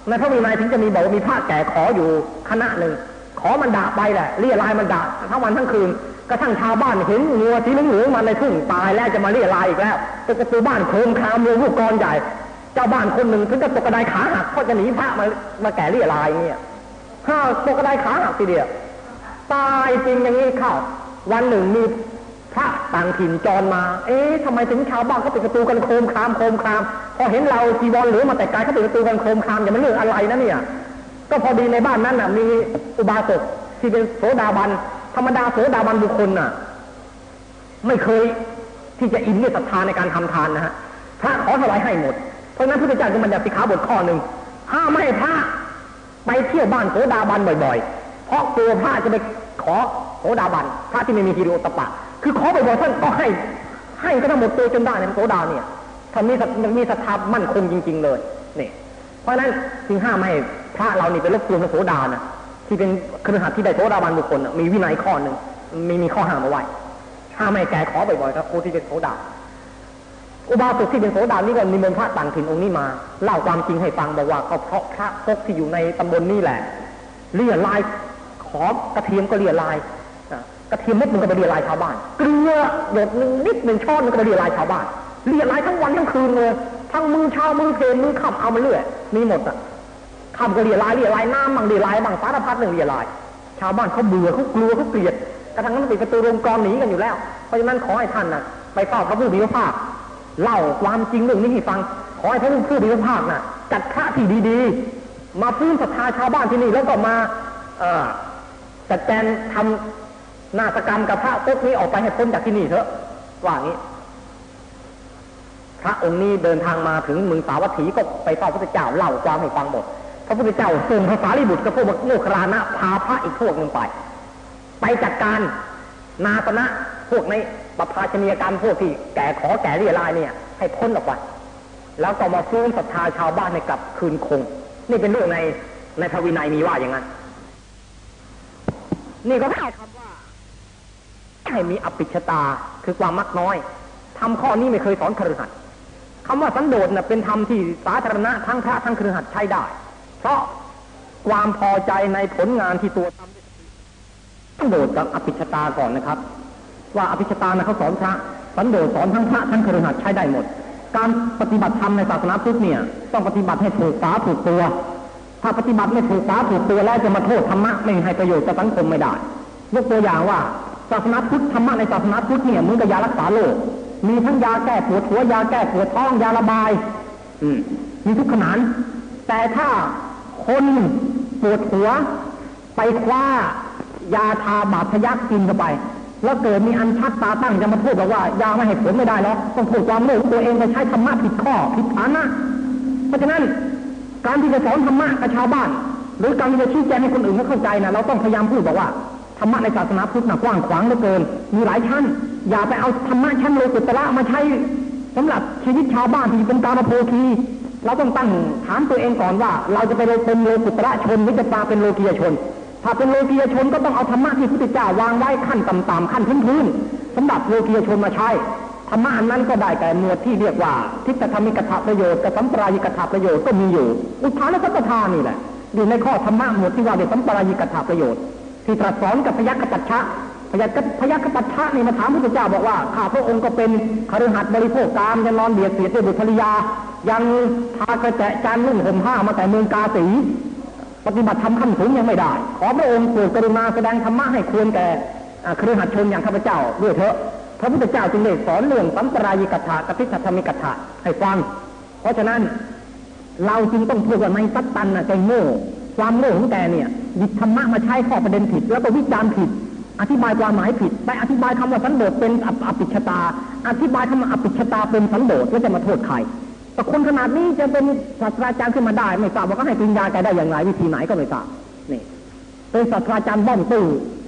ในพระวินัยถึงจะมีบอกว่ามีพระแก่ขออยู่คณะหนึ่งขอมันด่าไปแหละเรียลายมันด่าทั้งวันทั้งคืน กระทั่งชาวบ้านเห็นงัวที่เหลืองๆมาในทุ่งตายแล้วจะมาเรียลายอีกแล้วตประตูบ้านโคมคามเมืองลูกกรใหญ่ เจ้าบ้านคนหนึ่งถึงกับตกกระไดขาหักเพราะจะหนีพระมามาแก่เรียลายเนี่ยข้าวตกกระไดขาหักทีเดียวตายจริงอย่างนี้ข้าววันหนึ่งมีพระต่างถิ่นจรมา เอ๊ะทำไมถึงชาวบ้านเขาปิดประตูกันโคมคามโคมคาม พอเห็นเราจีวรเหลือมาแต่ไกลเขาปิดประตูกันโคมคามอย่ามันเรื่องอะไรนะเนี่ย ก็พอดีในบ้านนั้นน่ะมีอุบาสกที่เป็นโสดาบัน ธรรมดาโสดาบันบุคคลน่ะ ไม่เคยที่จะอินด้วยศรัทธาในการทำทานนะฮะพระขอถวายให้หมด เพราะฉะนั้นพระพุทธเจ้าจึงบัญญัติสิกขาบทข้อหนึ่งห้ามไม่ให้พระไปเที่ยวบ้านโสดาบันบ่อยๆ เพราะกลัวพระจะไปขอโสดาบันพระที่ไม่มีฮิริโอตปะ คือขอบ่อยๆท่านก็ให้ ให้ก็ทั้งหมดตัวจนได้ในโสดาเนี่ยท่านมีมันมีศรัทธามั่นคงจริง ๆ เลยเนี่ยเพราะฉะนั้นจึงห้ามไม่ให้พระเรานี่ไปรบกวนโสดานะ ที่เป็นครือขัดที่ได้โสดาบันบุคคลน่ะมีวินัยข้อหนึ่งมีมีข้อห้ามเอาไว้ห้าไม่ให้แกขอบ่อยๆครับครูที่เป็นโสดาอุบาสกที่เป็นโสดานี่ก็นิมนต์พระต่างถิ่นองค์นี้มาเล่าความจริงให้ฟังบอกว่าก็เพราะพระพกที่อยู่ในตำบลนี่แหละเลี่ยลายขอกระเทียมก็เลี่ยลายกระเทียมเม็ดหนึงก็ไปเลี่ยลายชาวบ้านเกลือหยดหนึ่งนิดหนึ่งช้อนหนึงก็ไปเลี่ยลายชาวบ้านเลี่ยลายทั้งวันทั้งคืนเลยทั้งมือเช้ามือเพลมือขับเอามาเรื่อยมีหมดอะ ขับก็เลียลายเลียลายน้ำบางเลียลายบางสารพัดหนึ่งเลียลาย ชาวบ้านเขาเบื่อเขากลัวเขาเกลียดกระทั่งนั้นปิดประตูโรงกรองหนีกันอยู่แล้ว เพราะฉะนั้นขอให้ท่านน่ะไปเฝ้าพระผู้มีพระภาคเล่าความจริงเรื่องนี้ให้ฟัง ขอให้พระผู้มีพระภาคน่ะจัดพระที่ดีๆ มาฟื้นศรัทธาชาวบ้านที่นี่แล้วก็มาเอ่อจัดแจงทำนาฏกรรมกับพระพวกนี้ออกไปให้พ้นจากที่นี่เถอะว่างี้พระองค์นี้เดินทางมาถึงเมืองสาวัตถีก็ไปเฝ้าพระเจ้าเล่าความให้ฟังหมด พระพุทธเจ้าส่งภาษาลิบุตรกับพวกโมคคลานะพาพระอีกพวกหนึ่งไป ไปจัดการนาสนะพวกในปภาชนียกรรมพวกที่แก่ขอแก่เรียรายเนี่ย ให้พ้นออกไปแล้วก็มาฟื้นศรัทธาชาวบ้านให้กลับคืนคง นี่เป็นเรื่องในในพระวินัยมีว่าอย่างนั้น นี่ก็ได้คำว่าให้มีอภิชตาคือความมักน้อยทำข้อนี้ไม่เคยสอนคฤหัสถ์คำว่าสันโดษนะเป็นธรรมที่สาธารณะทั้งพระทั้งคฤหัสถ์ใช้ได้ เพราะความพอใจในผลงานที่ตัวทำสันโดษกับอภิชตาก่อนนะครับ ว่าอภิชตานะเขาสอนพระสันโดษสอนทั้งพระทั้งคฤหัสใช้ได้หมด การปฏิบัติธรรมในศาสนาพุทธเนี่ย ต้องปฏิบัติให้ถูกฝาถูกตัว ถ้าปฏิบัติไม่ถูกฝาถูกตัวแล้วจะมาโทษธรรมะไม่ให้ประโยชน์กับสังคมไม่ได้ยกตัวอย่างว่าศาสนาพุทธธรรมะในศาสนาพุทธเนี่ยเหมือนกับยารักษาโรคมีทั้งยาแก้ปวดหัวยาแก้ปวดท้องยาระบาย อืมมีทุกขนาน แต่ถ้า คนปวดหัว ไปคว้ายาทาบาดทะยักกินเข้าไป แล้วเกิดมีอันชัดตาตั้งจะมาพูดบอกว่ายาไม่ให้ผลไม่ได้แล้วต้องพูดความโลภตัวเองไปใช้ธรรมะผิดข้อผิดฐานะเพราะฉะนั้นการที่จะสอนธรรมะกับชาวบ้าน หรือการที่จะชี้แจงให้คนอื่นเข้าใจนะเราต้องพยายามพูดบอกว่าธรรมะในศาสนาพุทธนะกว้างขวางเหลือเกิน มีหลายชั้น อย่าไปเอาธรรมะชั้นโลกุตระมาใช้สำหรับชีวิตชาวบ้านที่เป็นตามโพธี เราต้องตั้งถามตัวเองก่อนว่า เราจะไปเป็นโลกุตระชนหรือจะมาเป็นโลกียชน ถ้าเป็นโลกียชนก็ต้องเอาธรรมะที่พระพุทธเจ้าวางไว้ขั้นต่ำๆขั้นพื้นๆสำหรับโลกียชนมาใช้ธรรมะอันนั้นก็ได้แก่หมวดที่เรียกว่า ทิฏฐธรรมิกถาประโยชน์กับสัมปรายิกถาประโยชน์ก็มีอยู่ อุทานและสัมปทานี่แหละอยู่ในข้อธรรมะหมวดที่ว่าเดี๋ยวสัมปรายิกถาประโยชน์ ที่ตรัสสอนกับพยัคฆปัจฉะ ยัคฆพยัคปัจฉะนี่มาถามพระพุทธเจ้าบอกว่าข้าพระองค์ก็เป็นคฤหัสถ์บริโภคกามยังนอนเบียดเสียดด้วยบุตรภริยา ยังทากระแจจานนุ่งห่มผ้ามาแต่เมืองกาสีปฏิบัติธรรมขั้นสูงยังไม่ได้ ขอพระองค์โปรดกรุณาแสดงธรรมะให้ควรแก่อ่าเครือขัดชนอย่างข้าพเจ้าด้วยเถอะ พระพุทธเจ้าจึงได้สอนเรื่องสัมปรายิกถากับพิสัทธมิกถาให้ฟัง เพราะฉะนั้นเราจึงต้องพูดว่าในสัตตันน่ะใจโง่ ความโง่ของแกเนี่ยหยิบธรรมะมาใช้ข้อประเด็นผิด แล้วก็วิจารณ์ผิด อธิบายความหมายผิด ไปอธิบายคำว่าสันโดษเป็นออภิชตา อธิบายคำว่าอภิชตาเป็นสันโดษแล้วจะมาโทษใครแต่คนขนาดนี้จะเป็นศาสตราจารย์ขึ้นมาได้ ไม่ทราบว่าก็ให้ปริญญาแกได้อย่างไรวิธีไหนก็ไม่ทราบนี่เป็นศาสตราจารย์บ้องตู้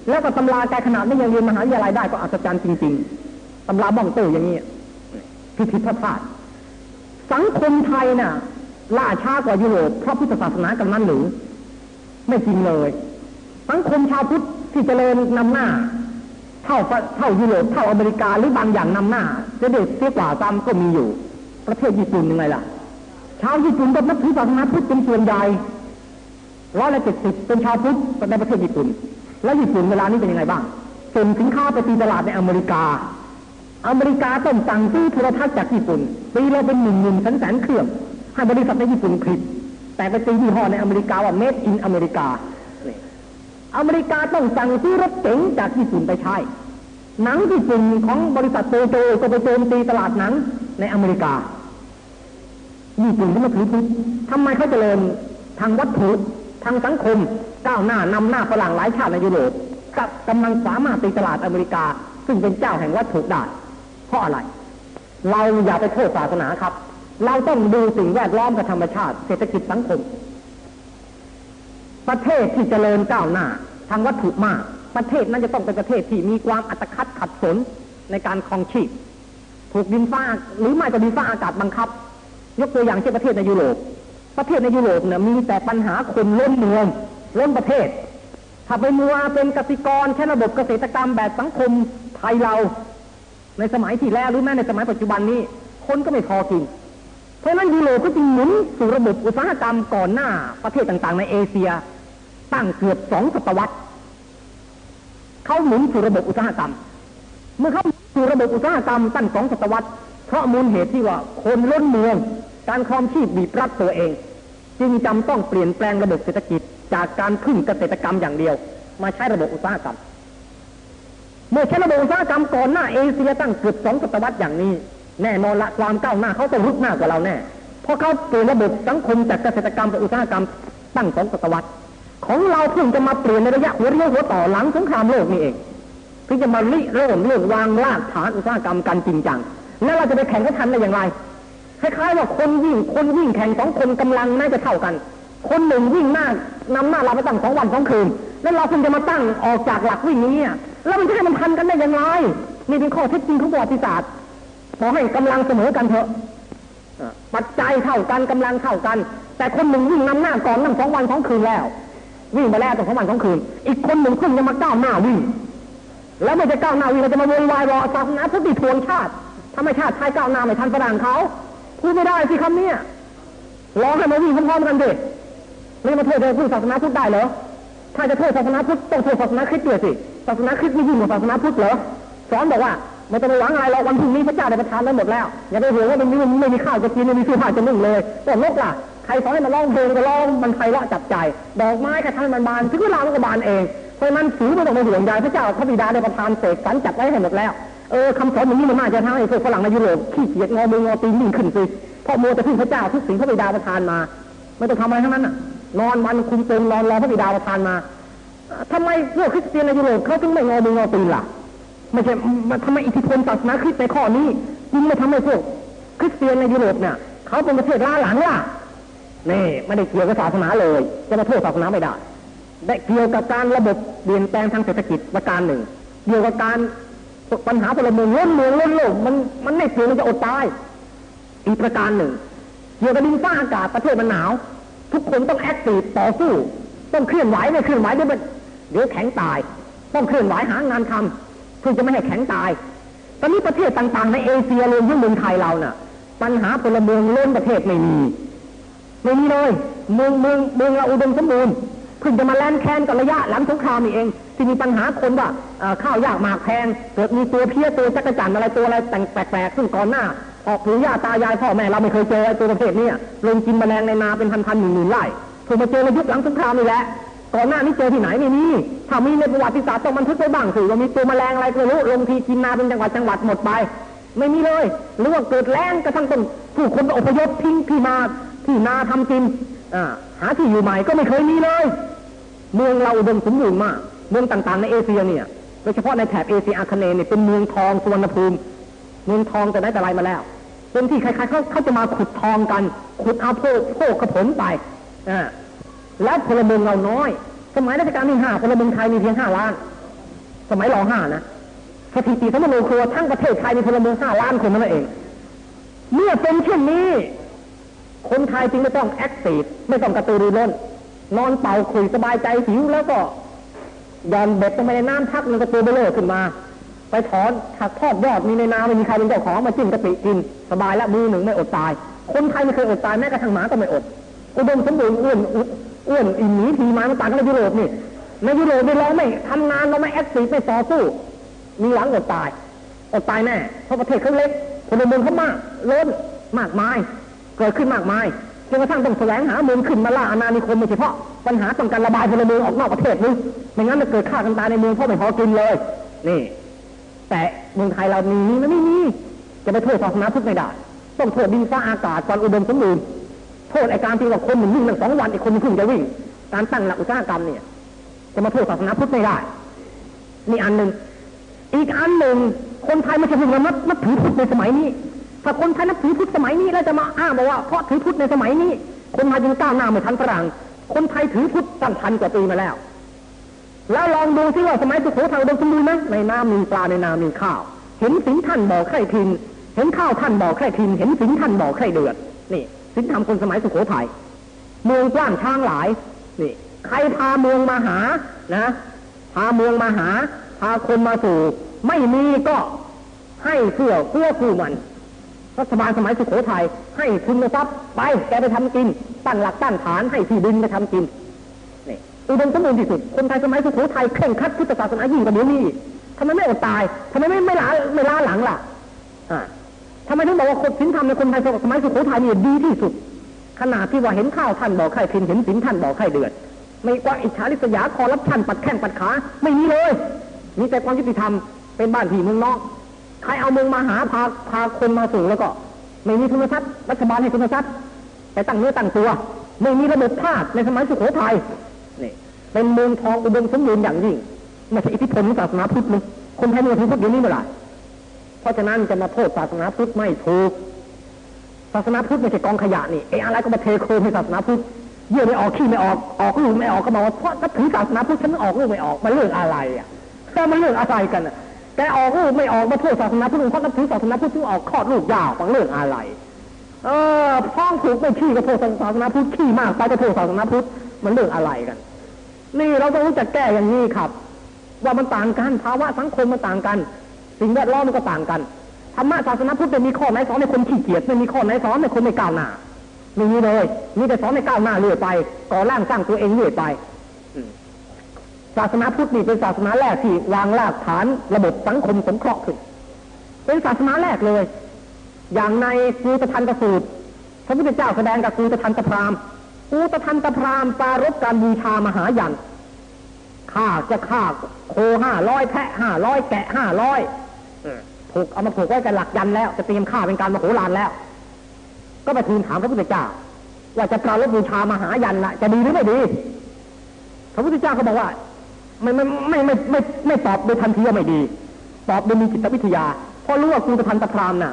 แล้วก็ตำราแกขนาดนี้ยังเรียนมหาวิทยาลัยได้ก็อัศจรรย์จริง ๆตำราบ้องตู้อย่างนี้พิดพิธภัณฑ์สังคมไทยน่ะล่าช้ากว่ายุโรปเพราะพุทธศาสนากันนั้นหรือ ไม่จริงเลย สังคมชาวพุทธ ที่เจริญนำหน้า เท่าเท่ายุโรปเท่าอเมริกาหรือบางอย่างนำหน้า จะเด็ดเสียกว่าซ้ำก็มีอยู่ ประเทศญี่ปุ่นยังไงล่ะ ชาวญี่ปุ่นก็นับถือศาสนาพุทธเป็นส่วนใหญ่ร้อยละเจ็ดสิบเป็นชาวพุทธในประเทศญี่ปุ่น แล้วญี่ปุ่นเวลานี้เป็นยังไงบ้างส่งสินค้าไปตีตลาดในอเมริกา อเมริกาต้องสั่งซื้อโทรทัศน์จากญี่ปุ่นปีละเป็นหมื่นหมื่นแสนแสนเครื่องให้บริษัทในญี่ปุ่นผลิตแต่ไปตียี่ห้อในอเมริกาว่า made in อเมริกา ริกาต้องสั่งซื้อรถเก๋งจากญี่ปุ่นไปใช้ หนังญี่ปุ่นของบริษัทโตโจก็ไปโจมตีตลาดหนังในอเมริกา ญี่ปุ่นก็มาถือพุทธทำไมเขาเจริญทางวัตถุทางสังคมก้าวหน้านำหน้าฝรั่งหลายชาติในยุโรปกับกำลังสามารถตีตลาดอเมริกา ซึ่งเป็นเจ้าแห่งวัตถุได้เพราะอะไร เราอย่าไปโทษศาสนาครับ เราต้องดูสิ่งแวดล้อมกับธรรมชาติ เศรษฐกิจสังคม ประเทศที่เจริญก้าวหน้า ทางวัตถุมาก ประเทศนั้นจะต้องเป็นประเทศที่มีความอัตคัดขัดสนในการครองชีพ ถูกดินฟ้าหรือไม่ก็ดินฟ้าอากาศบังคับ ยกตัวอย่างเช่นประเทศในยุโรป ประเทศในยุโรปเนี่ยมีแต่ปัญหาคนล้นเมืองล้นประเทศ ถ้าไปมัวเป็นกสิกรใช้ระบบเกษตรกรรมแบบสังคมไทยเรา ในสมัยที่แล้วหรือแม้ในสมัยปัจจุบันนี้ คนก็ไม่พอกินเพราะนั้นยุโรปก็จึงหมุนสู่ระบบอุตสาหกรรมก่อนหน้าประเทศต่างๆ ในเอเชีย ตั้งเกือบสองศตวรรษเขาหมุนสู่ระบบอุตสาหกรรม เมื่อเขาสู่ระบบอุตสาหกรรมตั้งสองศตวรรษเพราะมูลเหตุที่ว่าคนล้นเมือง การครองชีพบีบรัดตัวเอง จึงจำต้องเปลี่ยนแปลงระบบเศรษฐกิจ จากการพึ่งเกษตรกรรมอย่างเดียว มาใช้ระบบอุตสาหกรรม เมื่อใช้ระบบอุตสาหกรรมก่อนหน้าเอเชียตั้งเกือบสองศตวรรษอย่างนี้ แน่นอนละความก้าวหน้าเขาต้องรุกหน้ากว่าเราแน่เพราะเขาเปลี่ยนระบบสังคมจากเกษตรกรรมเป็นอุตสาหกรรมตั้งสองศตวรรษ ของเราเพิ่งจะมาเปลี่ยนในระยะหัวเรียวหัวต่อหลังสงครามโลกนี่เองเพิ่งจะมาริเริ่มเรื่องวางรากฐานอุตสาหกรรมกันจริงจังแล้วเราจะไปแข่งกับทันได้อย่างไรคล้ายๆว่าคนวิ่งคนวิ่งแข่งสองคนกำลังน่าจะเท่ากัน คนหนึ่งวิ่งหน้านำหน้าเราไปตั้งสองวันสองคืน แล้วเราเพิ่งจะมาตั้งออกจากหลักวิ่งนี้แล้วมันจะให้มันทันกันได้อย่างไรนี่เป็นข้อเท็จจริงของประวัติศาสตร์ขอให้กำลังเสมอกันเถอะปัจจัยเท่ากันกำลังเท่ากัน แต่คนหนึ่งวิ่งนำหน้าก่อนนั่งสองวันสองคืนแล้ว วิ่งไปแล้วตั้งสองวันสองคืน อีกคนหนึ่งเพิ่งจะมาก้าวหน้าวิ่ง แล้วไม่จะก้าวหน้าวิ่งเราจะมาวยวายรอศาสนาพุทธิทวงชาติทำไมชาติไทยก้าวหน้าไม่ทันฝรั่งเขาพูดไม่ได้สิคำนี้ยรอให้มาวิ่งพร้อมๆกันเด็กไม่มาโทษเธอพูดศาสนาพุทธได้เหรอถ้าจะโทษศาสนาพุทธต้องโทษศาสนาคริสต์ด้วยสิศาสนาคริสต์ไม่ยิ่งกว่าศาสนาพุทธเหรอสอนบอกว่าไม่ต้องไปหวังอะไรหรอกวันพรุ่งนี้พระเจ้าได้ประทานไว้วหมดแล้วอย่าไปห่วงว่ามันไม่ไม่มีข้าวจะกินไม่มีเสื้อผ้าจะนุ่งเลยแต่นกล่ะ ใครสอนให้มันร้องเพลงก็ร้องมันไพเราะจับใจ ดอกไม้ก็ทำให้มันบานถึงเวลามันก็บานเองเพราะฉะนั้นถือไม่ต้องไปห่วงใยพระเจ้าพระบิดาได้ประทานเสกสรรจัดไว้ให้หมดแล้วเออคำสอนอย่างนี้มันน่าจะทำให้พวกฝรั่งในยุโรปขี้เกียจงอมืองอตีนยิ่งขึ้นสิเพราะมัวแต่พึ่งพระเจ้าทุกสิ่งพระบิดาประทานมาไม่ต้องทำอะไรทั้งนั้นน่ะ นอนวันคุมเต็มนอนรอพระบิดาประทานมาทำไมพวกคริสเตียนในยุโรปเขาถึงไม่งอมืองอตีนล่ะไม่ใช่มันทำไมอิทธิพลศาสนาคริสต์ในข้อนี้จึงไม่ทำให้พวกคริสเตียนในยุโรปเนี่ยเขาเป็นประเทศล้าหลังล่ะ นี่ไม่ได้เกี่ยวกับศาสนาเลย จะมาโทษศาสนาไม่ได้ได้เกี่ยวกับการระบบเปลี่ยนแปลงทางเศรษฐกิจประการหนึ่ง เกี่ยวกับการปัญหาพลเมืองล้นเมืองล้นโลกมันมันไม่เกี่ยวมันจะอดตาย อีกประการหนึ่ง เกี่ยวกับดินฟ้าอากาศประเทศมันหนาว ทุกคนต้องแอคทีฟต่อสู้ ต้องเคลื่อนไหวไม่เคลื่อนไหวเดี๋ยวมันเดี๋ยวแข็งตาย ต้องเคลื่อนไหวหางานทำเพื่อจะไม่ให้แข็งตาย ตอนนี้ประเทศต่างๆ ในเอเชียรวมทั้งเมืองไทยเราน่ะ ปัญหาพลเมืองล้นประเทศไม่มี ไม่มีเลยเมืองเมืองเมืองเราอุดมสมบูรณ์เพิ่งจะมาแล่นแค้นกับระยะหลังสงครามนี่เอง ที่มีปัญหาคนว่าข้าวยากหมากแพงเกิดมีตัวเพี้ยตัวจักรจันอะไรตัวอะไรแต่งแปลกๆซึ่งก่อนหน้า ออกหรือย่าตายายพ่อแม่เราไม่เคยเจอไอ้ตัวประเภทนี้ลงกินแมลงในนาเป็นพันๆหมื่นๆไร่ถูกมาเจอในยุคหลังสงครามนี่แหละก่อนหน้านี้เจอที่ไหนไม่มีถ้ามีในประวัติศาสตร์ต้องบันทึกไว้บ้างสิว่ามีตัวแมลงอะไรก็รู้ลงทีกินนาเป็นจังหวัดจังหวัดหมดไป ไม่มีเลย หรือว่าเกิดแล้งกระทั่งต้องผู้คนอพยพทิ้งที่มา ที่นาทำกินอหาที่อยู่ใหม่ก็ไม่เคยมีเลย เมืองเราอุดมสมบูรณ์มาก เมืองต่างๆ ในเอเชียเนี่ยโดยเฉพาะในแถบเอเชียอาคเนย์เนี่ยเป็นเมืองทองสุวรรณภูมิ เมืองทองแต่ได้แต่ไรมาแล้ว เป็นที่ใครๆเขาเขาจะมาขุดทองกัน ขุดเอาโพกโพกกระผลไปอ่าแล้วพลเมืองเราน้อย สมัยรัชกาลที่ห้าพลเมืองไทยมีเพียงห้าล้าน สมัยรอห้านะสถิติสำมะโนครัวทั้งประเทศไทยมีพลเมืองห้าล้านคนนั่นเอง เมื่อเป็นเช่นนี้ คนไทยจึงไม่ต้อง active ไม่ต้องกระตือรือร้นนอนเป่าขลุ่ยสบายใจหิวแล้วก็หย่อนเบ็ดลงไปในน้ำพักมันก็ตัวเบ้อเร่อขึ้นมา ไปถอนผักทอดยอดมีในน้ำไม่มีใครเป็นเจ้าของมาจิ้มกะปิกิน สบายแล้วมื้อหนึ่งไม่อดตาย คนไทยไม่เคยอดตายแม้กระทั่งหมาก็ไม่อดอุดมสมบูรณ์อ้วนอ้วนอิ่มหนีทีมามันต่างกันในยุโรปนี่ในยุโรปเราไม่ทำงานเราไม่ active ไม่ต่อสู้มีหวังอดตายอดตายแน่เพราะประเทศเขาเล็กพลเมืองเขามากล้นมากมาย เกิดขึ้นมากมายจนกระทั่งต้องแสวงหาเมืองขึ้นมาล่าอาณานิคมโดยเฉพาะปัญหาต้องการระบายพลเมืองออกนอกประเทศนึงไม่งั้นจะเกิดฆ่ากันตายในเมืองเพราะไม่พอกินเลย นี่ แต่เมืองไทยเรามีนี่มันไม่มีจะไปโทษศาสนาพุทธไม่ได้ ต้องโทษดินฟ้าอากาศความอุดมสมบูรณ์โทษไอการที่ว่าคนหนึ่งวิ่งตั้งสองวันอีกคนหนึ่งเพิ่งจะวิ่ง การตั้งหลักอุตสาหกรรมเนี่ย จะมาโทษศาสนาพุทธไม่ได้นี่อันหนึ่งอีกอันหนึ่งคนไทยไม่ใช่เพิ่งมานับถือพุทธในสมัยนี้ ถ้าคนไทยนับถือพุทธสมัยนี้แล้วจะมาอ้างบอกว่าเพราะถือพุทธในสมัยนี้ คนไทยจึงก้าวหน้าไม่ทันฝรั่งคนไทยถือพุทธตั้งพันกว่าปีมาแล้ว แล้วลองดูซิว่าสมัยสุโขทัยดมสมบูรณ์ไหมในน้ำมีปลาในนามีข้าว เห็นสินท่านบ่อไข่ทิน เห็นข้าวท่านบ่อไข่ทิน เห็นสินท่านบ่อไข่เดือดนี่สินธรรมคนสมัยสุโขทัยเมืองกว้างช้างหลายนี่ใครพาเมืองมาหานะพาเมืองมาหา พาคนมาสู่ ไม่มีก็ให้เพื่อเพื่อคู่มัน รัฐบาลสมัยสุโขทัยให้ทุนทรัพย์ไปแกไปทำกินตั้งหลักตั้งฐานให้ที่ดินไปทำกินนี่อุดมสมบูรณ์ที่สุดคนไทยสมัยสุโขทัยเคร่งคัดพุทธศาสนายิ่งกว่าเดี๋ยวนี้ทำไมไม่อดตายทำไมไม่ไม่ล้าไม่ล้าหลังล่ะอ่าทำไมถึงบอกว่าคนศีลธรรมในคนไทยสมัยสุโขทัยนี่ดีที่สุด ขนาดที่ว่าเห็นข้าวท่านบอกไข่พินเห็นศีลท่านบอกไข่เดือด ไม่กว่าอิจฉาริษยาคอรับชันปัดแข้งปัดขาไม่มีเลย มีแต่ความยุติธรรมเป็นบ้านพี่เมืองนอก ใครเอาเมืองมาหาพาพาคนมาสู่แล้วก็ ไม่มีทุนทรัพย์รัฐบาลให้ทุนทรัพย์แต่ตั้งเนื้อตั้งตัว ไม่มีระบบภาคในสมัยสุโขทัยนี่เป็นเมืองทองอุดมสมบูรณ์อย่างยิ่งไม่ใช่อิทธิพลศาสนาพุทธเลยคนไทยมืองพุทธเดี๋ยวนี้เมื่อไหร่เพราะฉะนั้นจะมาโทษศาสนาพุทธไม่ถูกศาสนาพุทธไม่ใช่กองขยะนี่เอะอะไรก็มาเทโคมให้ศาสนาพุทธเยี่ยไม่ออกขี้ไม่ออกออกลูกไม่ออกก็บอกว่าเพราะถ้าถือศาสนาพุทธฉันออกลูกไม่ออกมันเรื่องอะไรอะแต่มันเรื่องอะไรกันอะ แต่ออกลูกไม่ออกมาโทษศาสนาพุทธเพราะนับถือศาสนาพุทธถึงออกคลอดลูกยาวมันเรื่องอะไร เออพ้องถูกไม่ขี้ก็โทษศาสนาพุทธขี้มากไปก็โทษศาสนาพุทธมันเรื่องอะไรกัน นี่เราต้องรู้จักแก้อย่างนี้ครับ ว่ามันต่างกันภาวะสังคมมันต่างกัน สิ่งแวดล้อมมันก็ต่างกันธรรมะศาสนาพุทธม่มีข้อไหนสอนให้คนขี้เกียจไม่มีข้อไหนสอนให้คนไม่ก้าวหน้าไม่มีเลยมีแต่สอนให้ก้าวหน้าเรื่อยไปก่อร่างสร้างตัวเองเรื่อยไป ศาสนาพุทธนี่เป็นศาสนาแรกที่วางรากฐานระบบสังคมสงเคราะห์ขึ้นเป็นศาสนาแรกเลย อย่างในกูตทันตสูตรพระพุทธเจ้าแสดงกับกูตทันตพราหมณ์กูตทันตพราหมณ์ปรารบการบูชามหายันข้าจะฆ่าโคห้าร้อยแพะห้าร้อยแกะห้าร้อยผูกเอามาผูกไว้กับหลักยันแล้ว จะเตรียมฆ่าเป็นการมโหฬารแล้ว ก็ไปทูลถามพระพุทธเจ้า ว่าจะปรารบบูชามหายันละจะดีหรือไม่ดี พระพุทธเจ้าก็บอกว่า ไม่ไม่ไม่ไม่ไม่ไม่ตอบโดยทันทีว่าไม่ดี ตอบโดยมีจิตวิทยา เพราะรู้ว่ากูตทันตะพราหม์น่ะ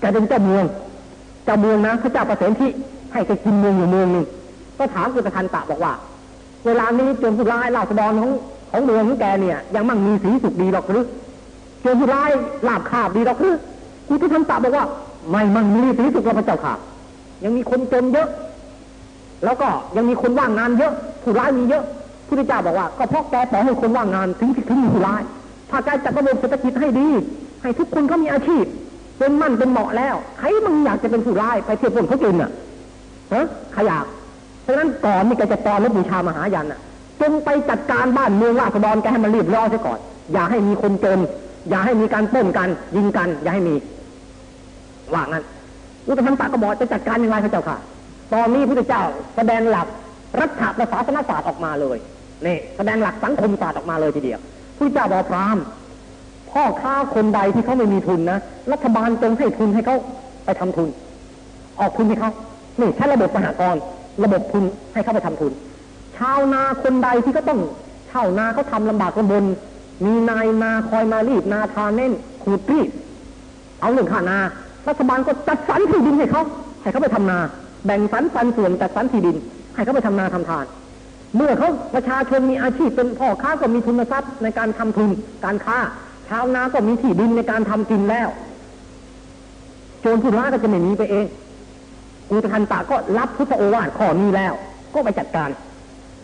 แกเป็นเจ้าเมืองเจ้าเมืองนะพระเจ้าประเสนที่ให้ไปกินเมืองอยู่เมืองหนึงก็ถามกุตทันตะบอกว่า เวลานี้โจรผู้ร้ายราษฎรของของเมืองของแกเนี่ย ยังมั่งมีสีสุขดีหรอกหรือโจรผู้ร้ายลาบคาบดีหรอกหรือกุตทันตะบอกว่า ไม่มั่งมีสีสุขหรอกพระเจ้าค่ะ ยังมีคนจนเยอะ แล้วก็ยังมีคนว่างงานเยอะ ผู้ร้ายมีเยอะ พุทธเจ้าบอกว่าก็เพราะแกปล่อยให้คนว่างงานถึงถึงมีผู้ร้ายถ้าแกจัดระบบเศรษฐกิจให้ดี ให้ทุกคนเขามีอาชีพ เป็นมั่นเป็นเหมาะแล้วใครมึงอยากจะเป็นผู้ร้ายไปเทียวปล้นเขากินอะฮะขยากเพราะฉะนั้นก่อนนี่แกจะตอนรบบูชามหายันอะจงไปจัดการบ้านเมืองราษฎรแกให้มันรีบร้อนซะก่อน อย่าให้มีคนจน อย่าให้มีการป้นกันยิงกัน อย่าให้มีว่างั้นอุตทันตะก็บอกจะจัดการยังไงพระเจ้าค่ะ ตอนนี้พระเจ้าแสดงหลัก รัฐประศาสนศาสตร์ออกมาเลยนี่แสดงหลักสังคมศาสตร์ออกมาเลยทีเดียวพระเจ้าบอกพรามพ่อค้าคนใดที่เขาไม่มีทุนนะรัฐบาลจงให้ทุนให้เขาไปทำทุน ออกทุนให้เขานี่ใช้ระบบสหากรระบบทุนให้เขาไปทำทุน ชาวนาคนใดที่ก็ต้องเช่านาเขาทำลำบากลำบน มีนายนาคอยมารีดนาทาเน่นขูดรีดเอาเรื่องค่านารัฐบาลก็จัดสรรที่ดินให้เขาให้เขาไปทำนา แบ่งสรรปันส่วนจัดสรรที่ดิน ให้เขาไปทำนาทำทาน เมื่อเขาประชาชนมีอาชีพเป็นพ่อค้าก็มีทุนทรัพย์ในการทำทุนการค้า ชาวนาก็มีที่ดินในการทำกินแล้ว โจรผู้ร้ายก็จะไม่หนีไปเองอุตทันตะก็รับพุทธโอวาทข้อนี้แล้ว ก็ไปจัดการ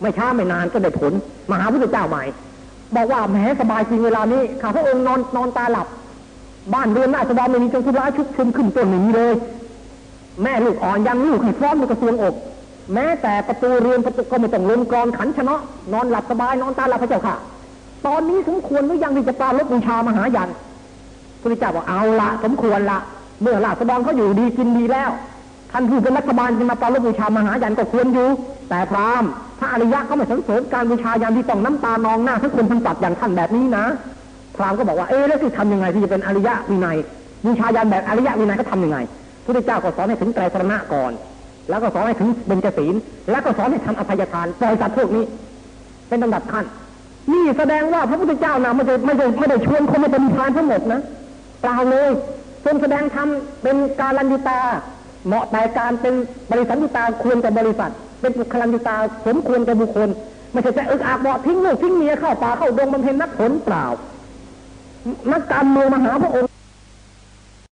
ไม่ช้าไม่นานก็ได้ผล มหาพุทธเจ้าใหม่ บอกว่าแหมสบายจริงเวลานี้ข้าพระองค์นอนนอนตาหลับ บ้านเรือนราษฎรไม่มีโจรผู้ร้ายชุกชุมขึ้นต้นไม่มีเลย แม่ลูกอ่อนยังลูกให้ฟ้อนในกระทรวงอก แม้แต่ประตูเรือนประตูก็ไม่ต้องลงกรอนขันชนะ นอนหลับสบายนอนตาหลับพระเจ้าค่ะ ตอนนี้สมควรหรือยังที่จะปราลบบูชามหายันพระเจ้าบอกเอาละสมควรละเมื่อราษฎรเขาอยู่ดีกินดีแล้วท่านผู้เป็นรัฐบาลจะมาปราลบบูชามหายันก็ควรอยู่ แต่พรามณ์พระอริยะเขาไม่สนเสริญการบูชายันที่ต้องน้ำตานองหน้าทั้งคนทั้งสัตว์อย่างท่านแบบนี้นะ พรามณ์ก็บอกว่าเอ๊ะแล้วที่ทำยังไงที่จะเป็นอริยะวินัยบูชายันแบบอริยะวินัยเขาทำยังไงพระเจ้าก็สอนให้ถึงไตรสรณะก่อน แล้วก็สอนให้ถึงเบญจศีลแล้วก็สอนให้ทำอภัยทานปล่อยสัตว์พวกนี้ เป็นลำดับขั้นนี่แสดงว่าพระพุทธเจ้านะไม่ได้ไม่ได้ไม่ได้ชวนคนมาเป็นทานทั้งหมดนะเปล่าเลยทรงแสดงธรรมเป็นการลันยุตา เหมาะแต่การเป็นบริษัทยุตาควรกับบริษัท เป็นบุคลันยุตาสมควรกับบุคคลไม่ใช่จะอึกอักบอกทิ้งลูกทิ้งเมียเข้าป่าเข้าดงบำเพ็ญนักผลเปล่านักการเมืองมหาพระองค์